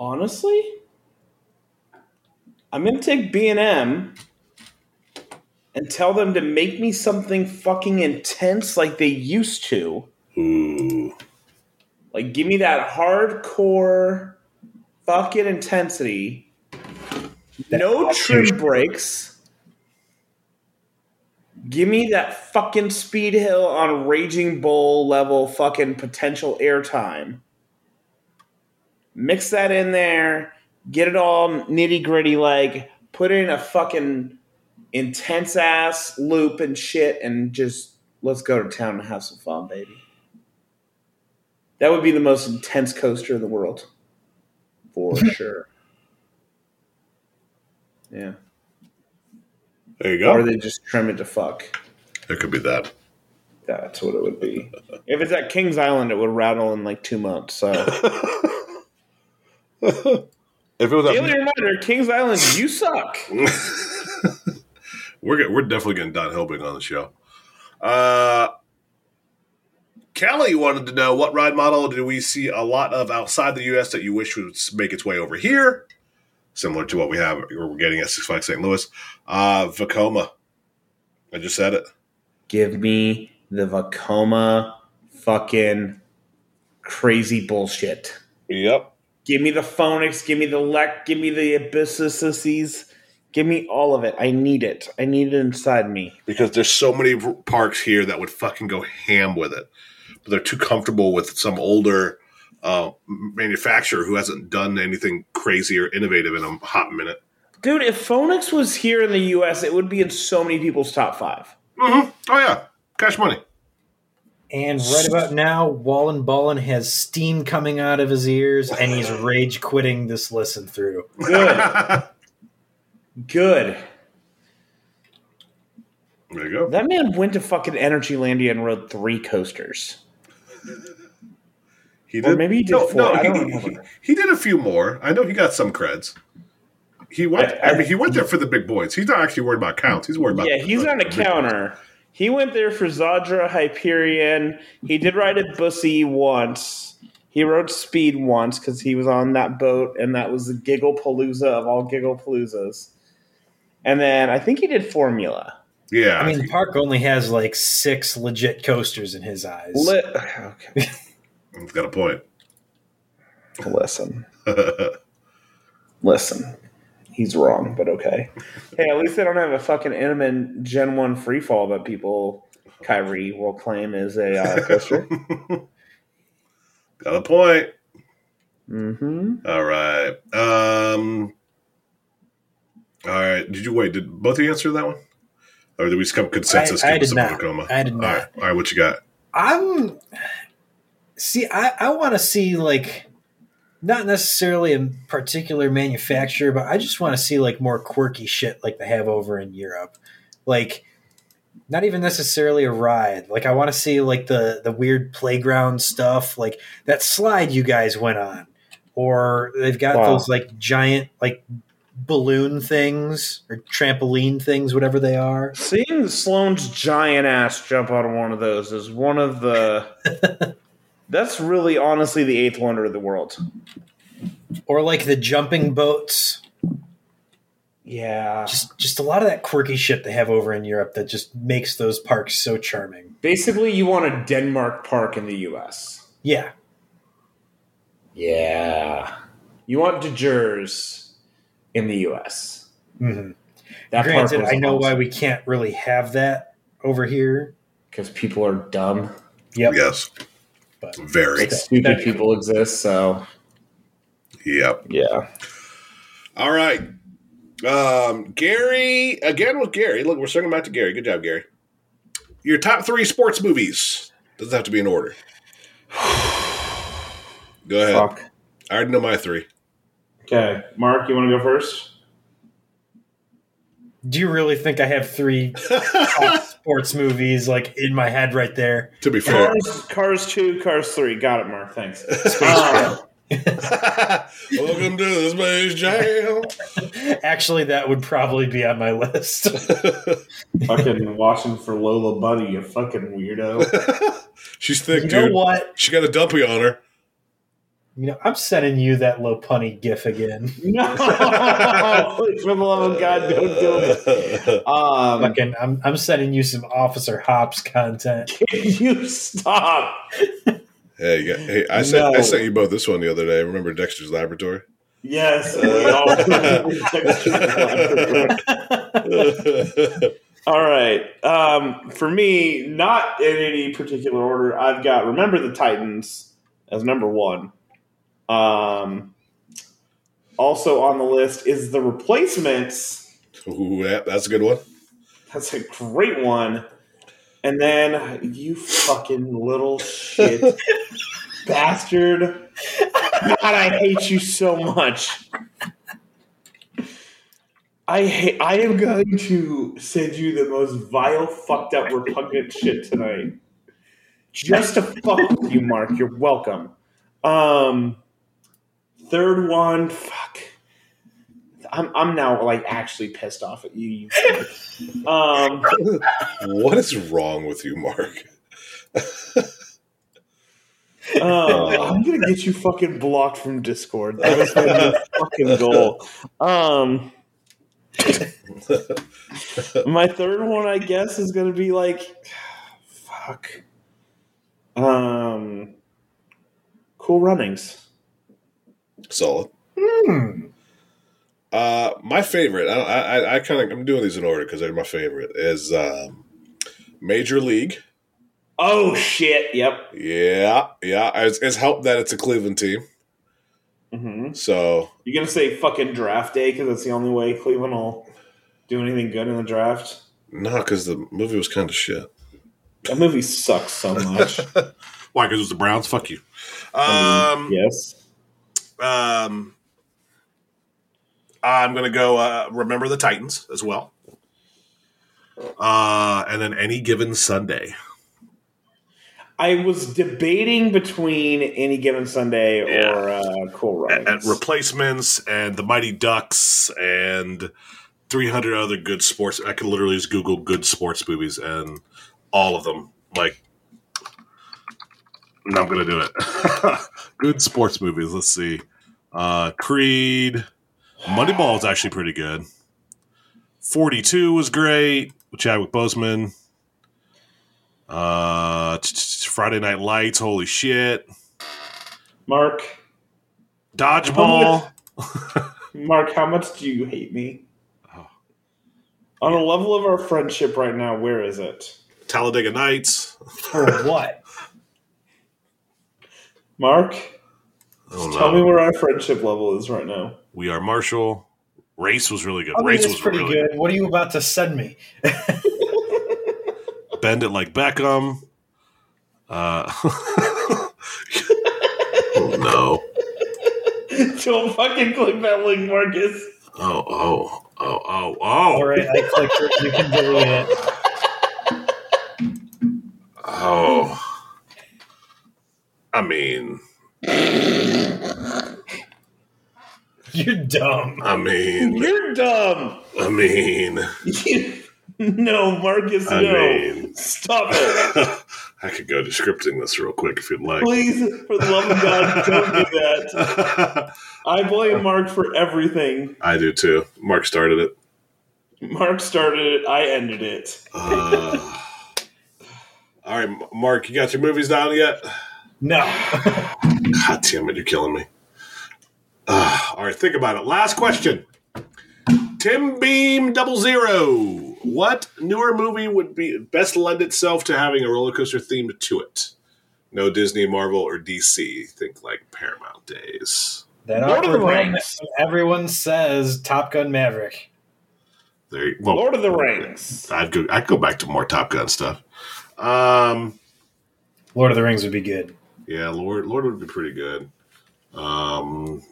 Honestly, I'm gonna take B and M and tell them to make me something fucking intense like they used to. Ooh. Like, give me that hardcore fucking intensity. no trim brakes. Give me that fucking speed hill on Raging Bull level fucking potential airtime. Mix that in there. Get it all nitty gritty. Like, put in a fucking intense ass loop and shit and just let's go to town and have some fun, baby. That would be the most intense coaster in the world. For sure. Yeah. There you go. Or they just trim it to fuck. It could be that. That's what it would be. if it's at Kings Island, it would rattle in like two months. So, if it was daily a, reminder: Kings Island, you suck. we're get- we're definitely getting Don Helbig on the show. Uh, Kelly wanted to know what ride model do we see a lot of outside the U.S. that you wish would make its way over here, similar to what we have or we're getting at Six Flags St. Louis. Uh, Vekoma. I just said it. Give me the Vekoma fucking crazy bullshit. Yep. Give me the Phoenix. Give me the Lec. Give me the Abyssuses. Give me all of it. I need it. I need it inside me. because there's so many parks here that would fucking go ham with it, but they're too comfortable with some older uh, manufacturer who hasn't done anything crazy or innovative in a hot minute. Dude, if Phoenix was here in the US, it would be in so many people's top five. hmm Oh yeah, cash money. And right about now, Wallen Ballen has steam coming out of his ears, and he's rage quitting this listen through. Good. Good. there you go. That man went to fucking Energylandia and rode three coasters. He Or maybe he did four. I he, he- he did a few more. I know he got some creds. He went. I- I, mean, he went there for the big boys. He's not actually worried about counts. He's worried about. Yeah, he's the- on a the big counter. He went there for Zadra Hyperion. He did ride a Bussy once. He rode Speed once because he was on that boat, and that was the Giggle Palooza of all Giggle Paloozas. And then I think he did Formula. Yeah, I mean, the park only has like six legit coasters in his eyes. Li- okay. he's got a point. Listen. Listen. He's wrong, but okay. Hey, at least they don't have a fucking Intamin Gen 1 freefall that people, Kyrie, will claim is a uh, coaster. got a point. mm-hmm. All right. Um. All right. Did you wait? Did both of you answer that one, or did we just come consensus? I- I give us did a not. Vekoma? I did not. right. All right. What you got? I'm see. I, I want to see like not necessarily a particular manufacturer, but I just want to see like more quirky shit like they have over in Europe. Like not even necessarily a ride. Like I want to see like the the weird playground stuff, like that slide you guys went on, or they've got Wow. those like giant like balloon things or trampoline things, whatever they are. Seeing Sloane's giant ass jump out of one of those is one of the. that's really, honestly, the eighth wonder of the world. or like the jumping boats Yeah. Just just a lot of that quirky shit they have over in Europe that just makes those parks so charming. Basically, you want a Denmark park in the U.S. Yeah. Yeah. You want De Djurs in the U.S. hmm That Granted, I know why we can't really have that over here. because people are dumb. Yep. Yes. But Very. Like stupid that- people exist. So Yep. yeah. All right. Um, Gary, again with Gary. Look, we're circling back to Gary. Good job, Gary. Your top three sports movies. Doesn't have to be in order. Go ahead. Fuck. I already know my three. Okay, Mark, you want to go first? do you really think I have three sports movies like in my head right there? to be fair. Cars, Cars two, Cars three. Got it, Mark. Thanks. Jam. Welcome to the Space Jam. Um, Actually, that would probably be on my list. fucking watching for Lola Bunny, you fucking weirdo. She's thick, you know dude. what? She got a dumpy on her. You know, I'm sending you that Lola Bunny gif again. no, for the love of God, don't do it. Um, Fucking, I'm I'm sending you some Officer Hopps content. can you stop? Hey, hey, I sent I sent you both this one the other day. Remember Dexter's Laboratory? Yes. we all- All right. Um, for me, not in any particular order, I've got Remember the Titans as number one. Um, also on the list is The Replacements. Ooh, yeah, that's a good one. That's a great one. And then you fucking little shit bastard. God, I hate you so much. I hate, I am going to send you the most vile, fucked up, repugnant shit tonight. Just to fuck with you, Mark. You're welcome. Um, third one, fuck. I'm I'm now like actually pissed off at you. you um, What is wrong with you, Mark? Oh, I'm gonna get you fucking blocked from Discord. That is my new fucking goal. Um, my third one, I guess, is gonna be like, fuck. Um, cool runnings. Solid. Hmm. Uh, my favorite, I, I, I kind of, I'm doing these in order because they're my favorite. Is um, Major League. Oh shit! Yep. Yeah, yeah. It's, it's helped that it's a Cleveland team. hmm So You're gonna say fucking draft day because it's the only way Cleveland will do anything good in the draft. no, because the movie was kind of shit. That movie sucks so much. Why? Because it was the Browns. Fuck you. I Um, yes. Um, I'm gonna go. Uh, remember the Titans as well. Uh, and then any given Sunday. I was debating between any given Sunday or uh, Cool and, Runnings. and replacements and the Mighty Ducks and 300 other good sports. I could literally just Google good sports movies and all of them. Like, and I'm going to do it. good sports movies. Let's see. Uh, Creed. Moneyball is actually pretty good. 42 was great with Chadwick Boseman. Uh, t- t- Friday Night Lights. Holy shit. Mark, Dodgeball. Mark, how much do you hate me? Oh. On a level of our friendship right now, where is it? Talladega Nights. For what? Mark, Oh, tell no. me where our friendship level is right now. We are Marshall. Race was really good. I mean, Race was pretty really good. What are you about to send me? Bend it like Beckham. Uh, oh no! Don't fucking click that link, Marcus. Oh oh oh oh All oh right, I clicked it. You can delete it. oh! I mean, You're dumb. I mean, You're dumb. I mean, no, Marcus, I no. mean. Stop it. I could go to scripting this real quick if you'd like. Please, for the love of God, don't do that. I blame Mark for everything. I do too. Mark started it. Mark started it. I ended it. Uh, all right, Mark, you got your movies down yet? No. God damn it, you're killing me. Uh, all right, think about it. Last question. Tim Beam Double Zero. What newer movie would be best lend itself to having a roller coaster theme to it? No Disney, Marvel, or DC. Think like Paramount days. That Lord of the Rings. Everyone says Top Gun Maverick. There, you- well, Lord of the Rings. I'd go. I'd go back to more Top Gun stuff. Um, Lord of the Rings would be good. Yeah, Lord, Lord would be pretty good. Um,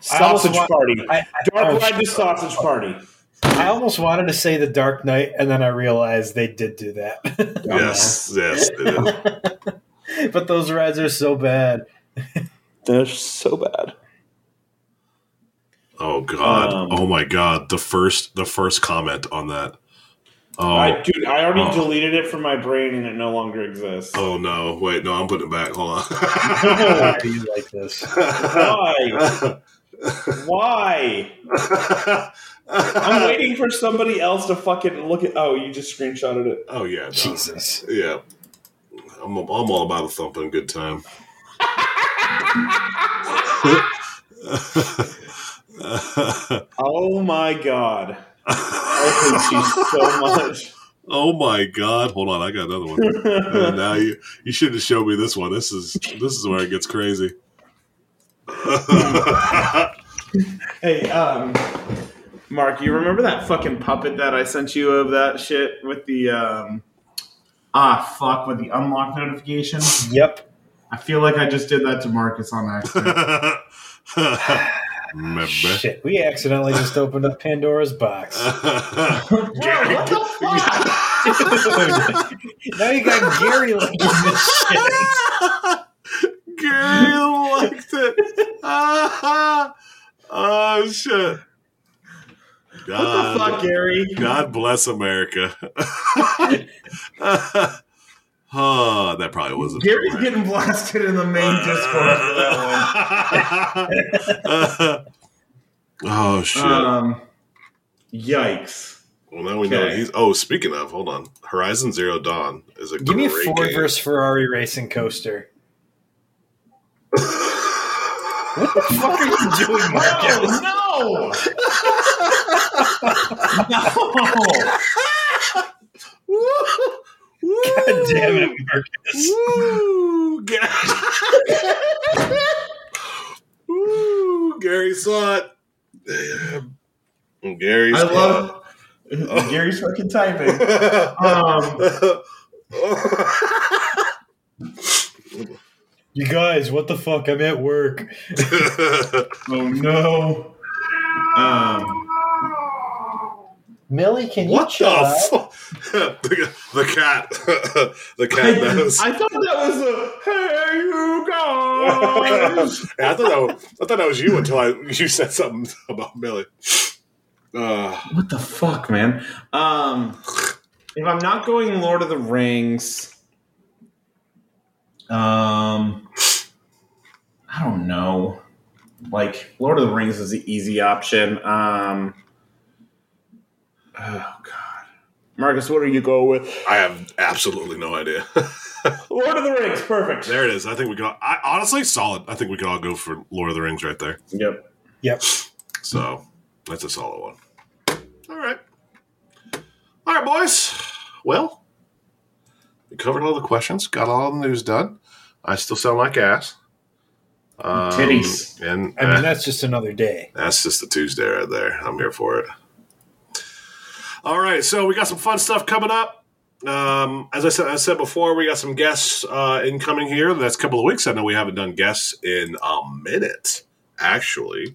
Sausage want- Party. I, I, Dark oh, Ride to Sausage Party. I almost wanted to say The Dark Knight, and then I realized they did do that. yes, yes, it is. but those rides are so bad. They're so bad. Oh God! Um, oh my God! The first, the first comment on that. Oh, I, dude, I already Oh. deleted it from my brain and it no longer exists. oh no! Wait, no, I'm putting it back. Hold Why on. do you like this? Why? Why? I'm waiting for somebody else to fucking look at. Oh, you just screenshotted it. oh yeah, no. Jesus. yeah. I'm, I'm all about a thumping good time. Oh my god. I hate you so much. oh my God! Hold on, I got another one. Uh, now you you should have showed me this one. This is this is where it gets crazy. Hey, um, Mark, you remember that fucking puppet that I sent you of that shit with the um, ah fuck with the unlock notification? Yep. I feel like I just did that to Marcus on accident. Remember? Shit. We accidentally just opened up Pandora's box. Bro, what the fuck? now you got Gary liking this shit. Gary liked it. oh shit! What God, the fuck, Gary? God bless America. oh, that probably wasn't. Gary's getting blasted in the main Discord for that one. oh shit! Um, yikes. well, now we know he's. Oh, speaking of, hold on. Horizon Zero Dawn is a Give me a Ford game. versus Ferrari racing coaster. What the fuck are you doing, Marcus? no! no! God damn it, Marcus. Woo! Ga- Woo! Gary saw it. Damn. Gary's. I love oh. Gary's fucking typing. Um, You guys, what the fuck? I'm at work. oh no. Um, Millie, can you what shut up? the fuck? the, the cat. the I, cat knows. I thought that was a hey you guys. Yeah, I thought that was, I thought that was you until I you said something about Millie. Uh, what the fuck, man? Um, if I'm not going Lord of the Rings, um, I don't know. Like Lord of the Rings is the easy option. Um, oh god, Marcus, what are you going with? I have absolutely no idea. Lord of the Rings, perfect. there it is. I think we can. All, I, honestly, solid. I think we can all go for Lord of the Rings right there. Yep. Yep. So that's a solid one. All right. All right, boys. Well, we covered all the questions, got all the news done. I still sound like ass. Um, Titties. And I mean, uh, that's just another day. that's just a Tuesday right there. I'm here for it. All right, so we got some fun stuff coming up. Um, as I said, I said before, we got some guests uh, incoming here. The next couple of weeks, I know we haven't done guests in a minute. Actually,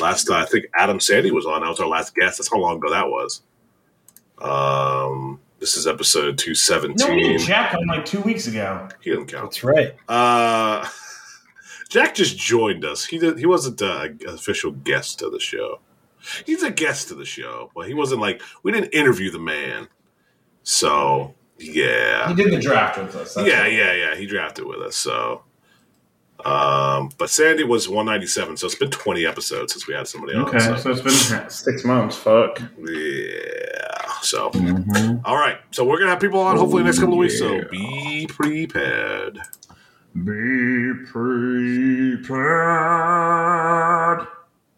last uh, I think Adam Sandy was on. That was our last guest. That's how long ago that was. Um, this is episode two seventeen. No, we seventeen. had Jack on like two weeks ago. he didn't count. That's right. Uh, Jack just joined us. He did, he wasn't uh, an official guest to the show. He's a guest to the show, but he wasn't like we didn't interview the man. So Yeah. He did the draft with us. that's yeah, all. yeah, yeah. He drafted with us, so. Um, but Sandy was 197, so it's been 20 episodes since we had somebody Okay, on. So. so it's been six months. Fuck. Yeah. So, Mm-hmm. all right. So we're gonna have people on hopefully next couple of weeks. So be prepared. Be prepared.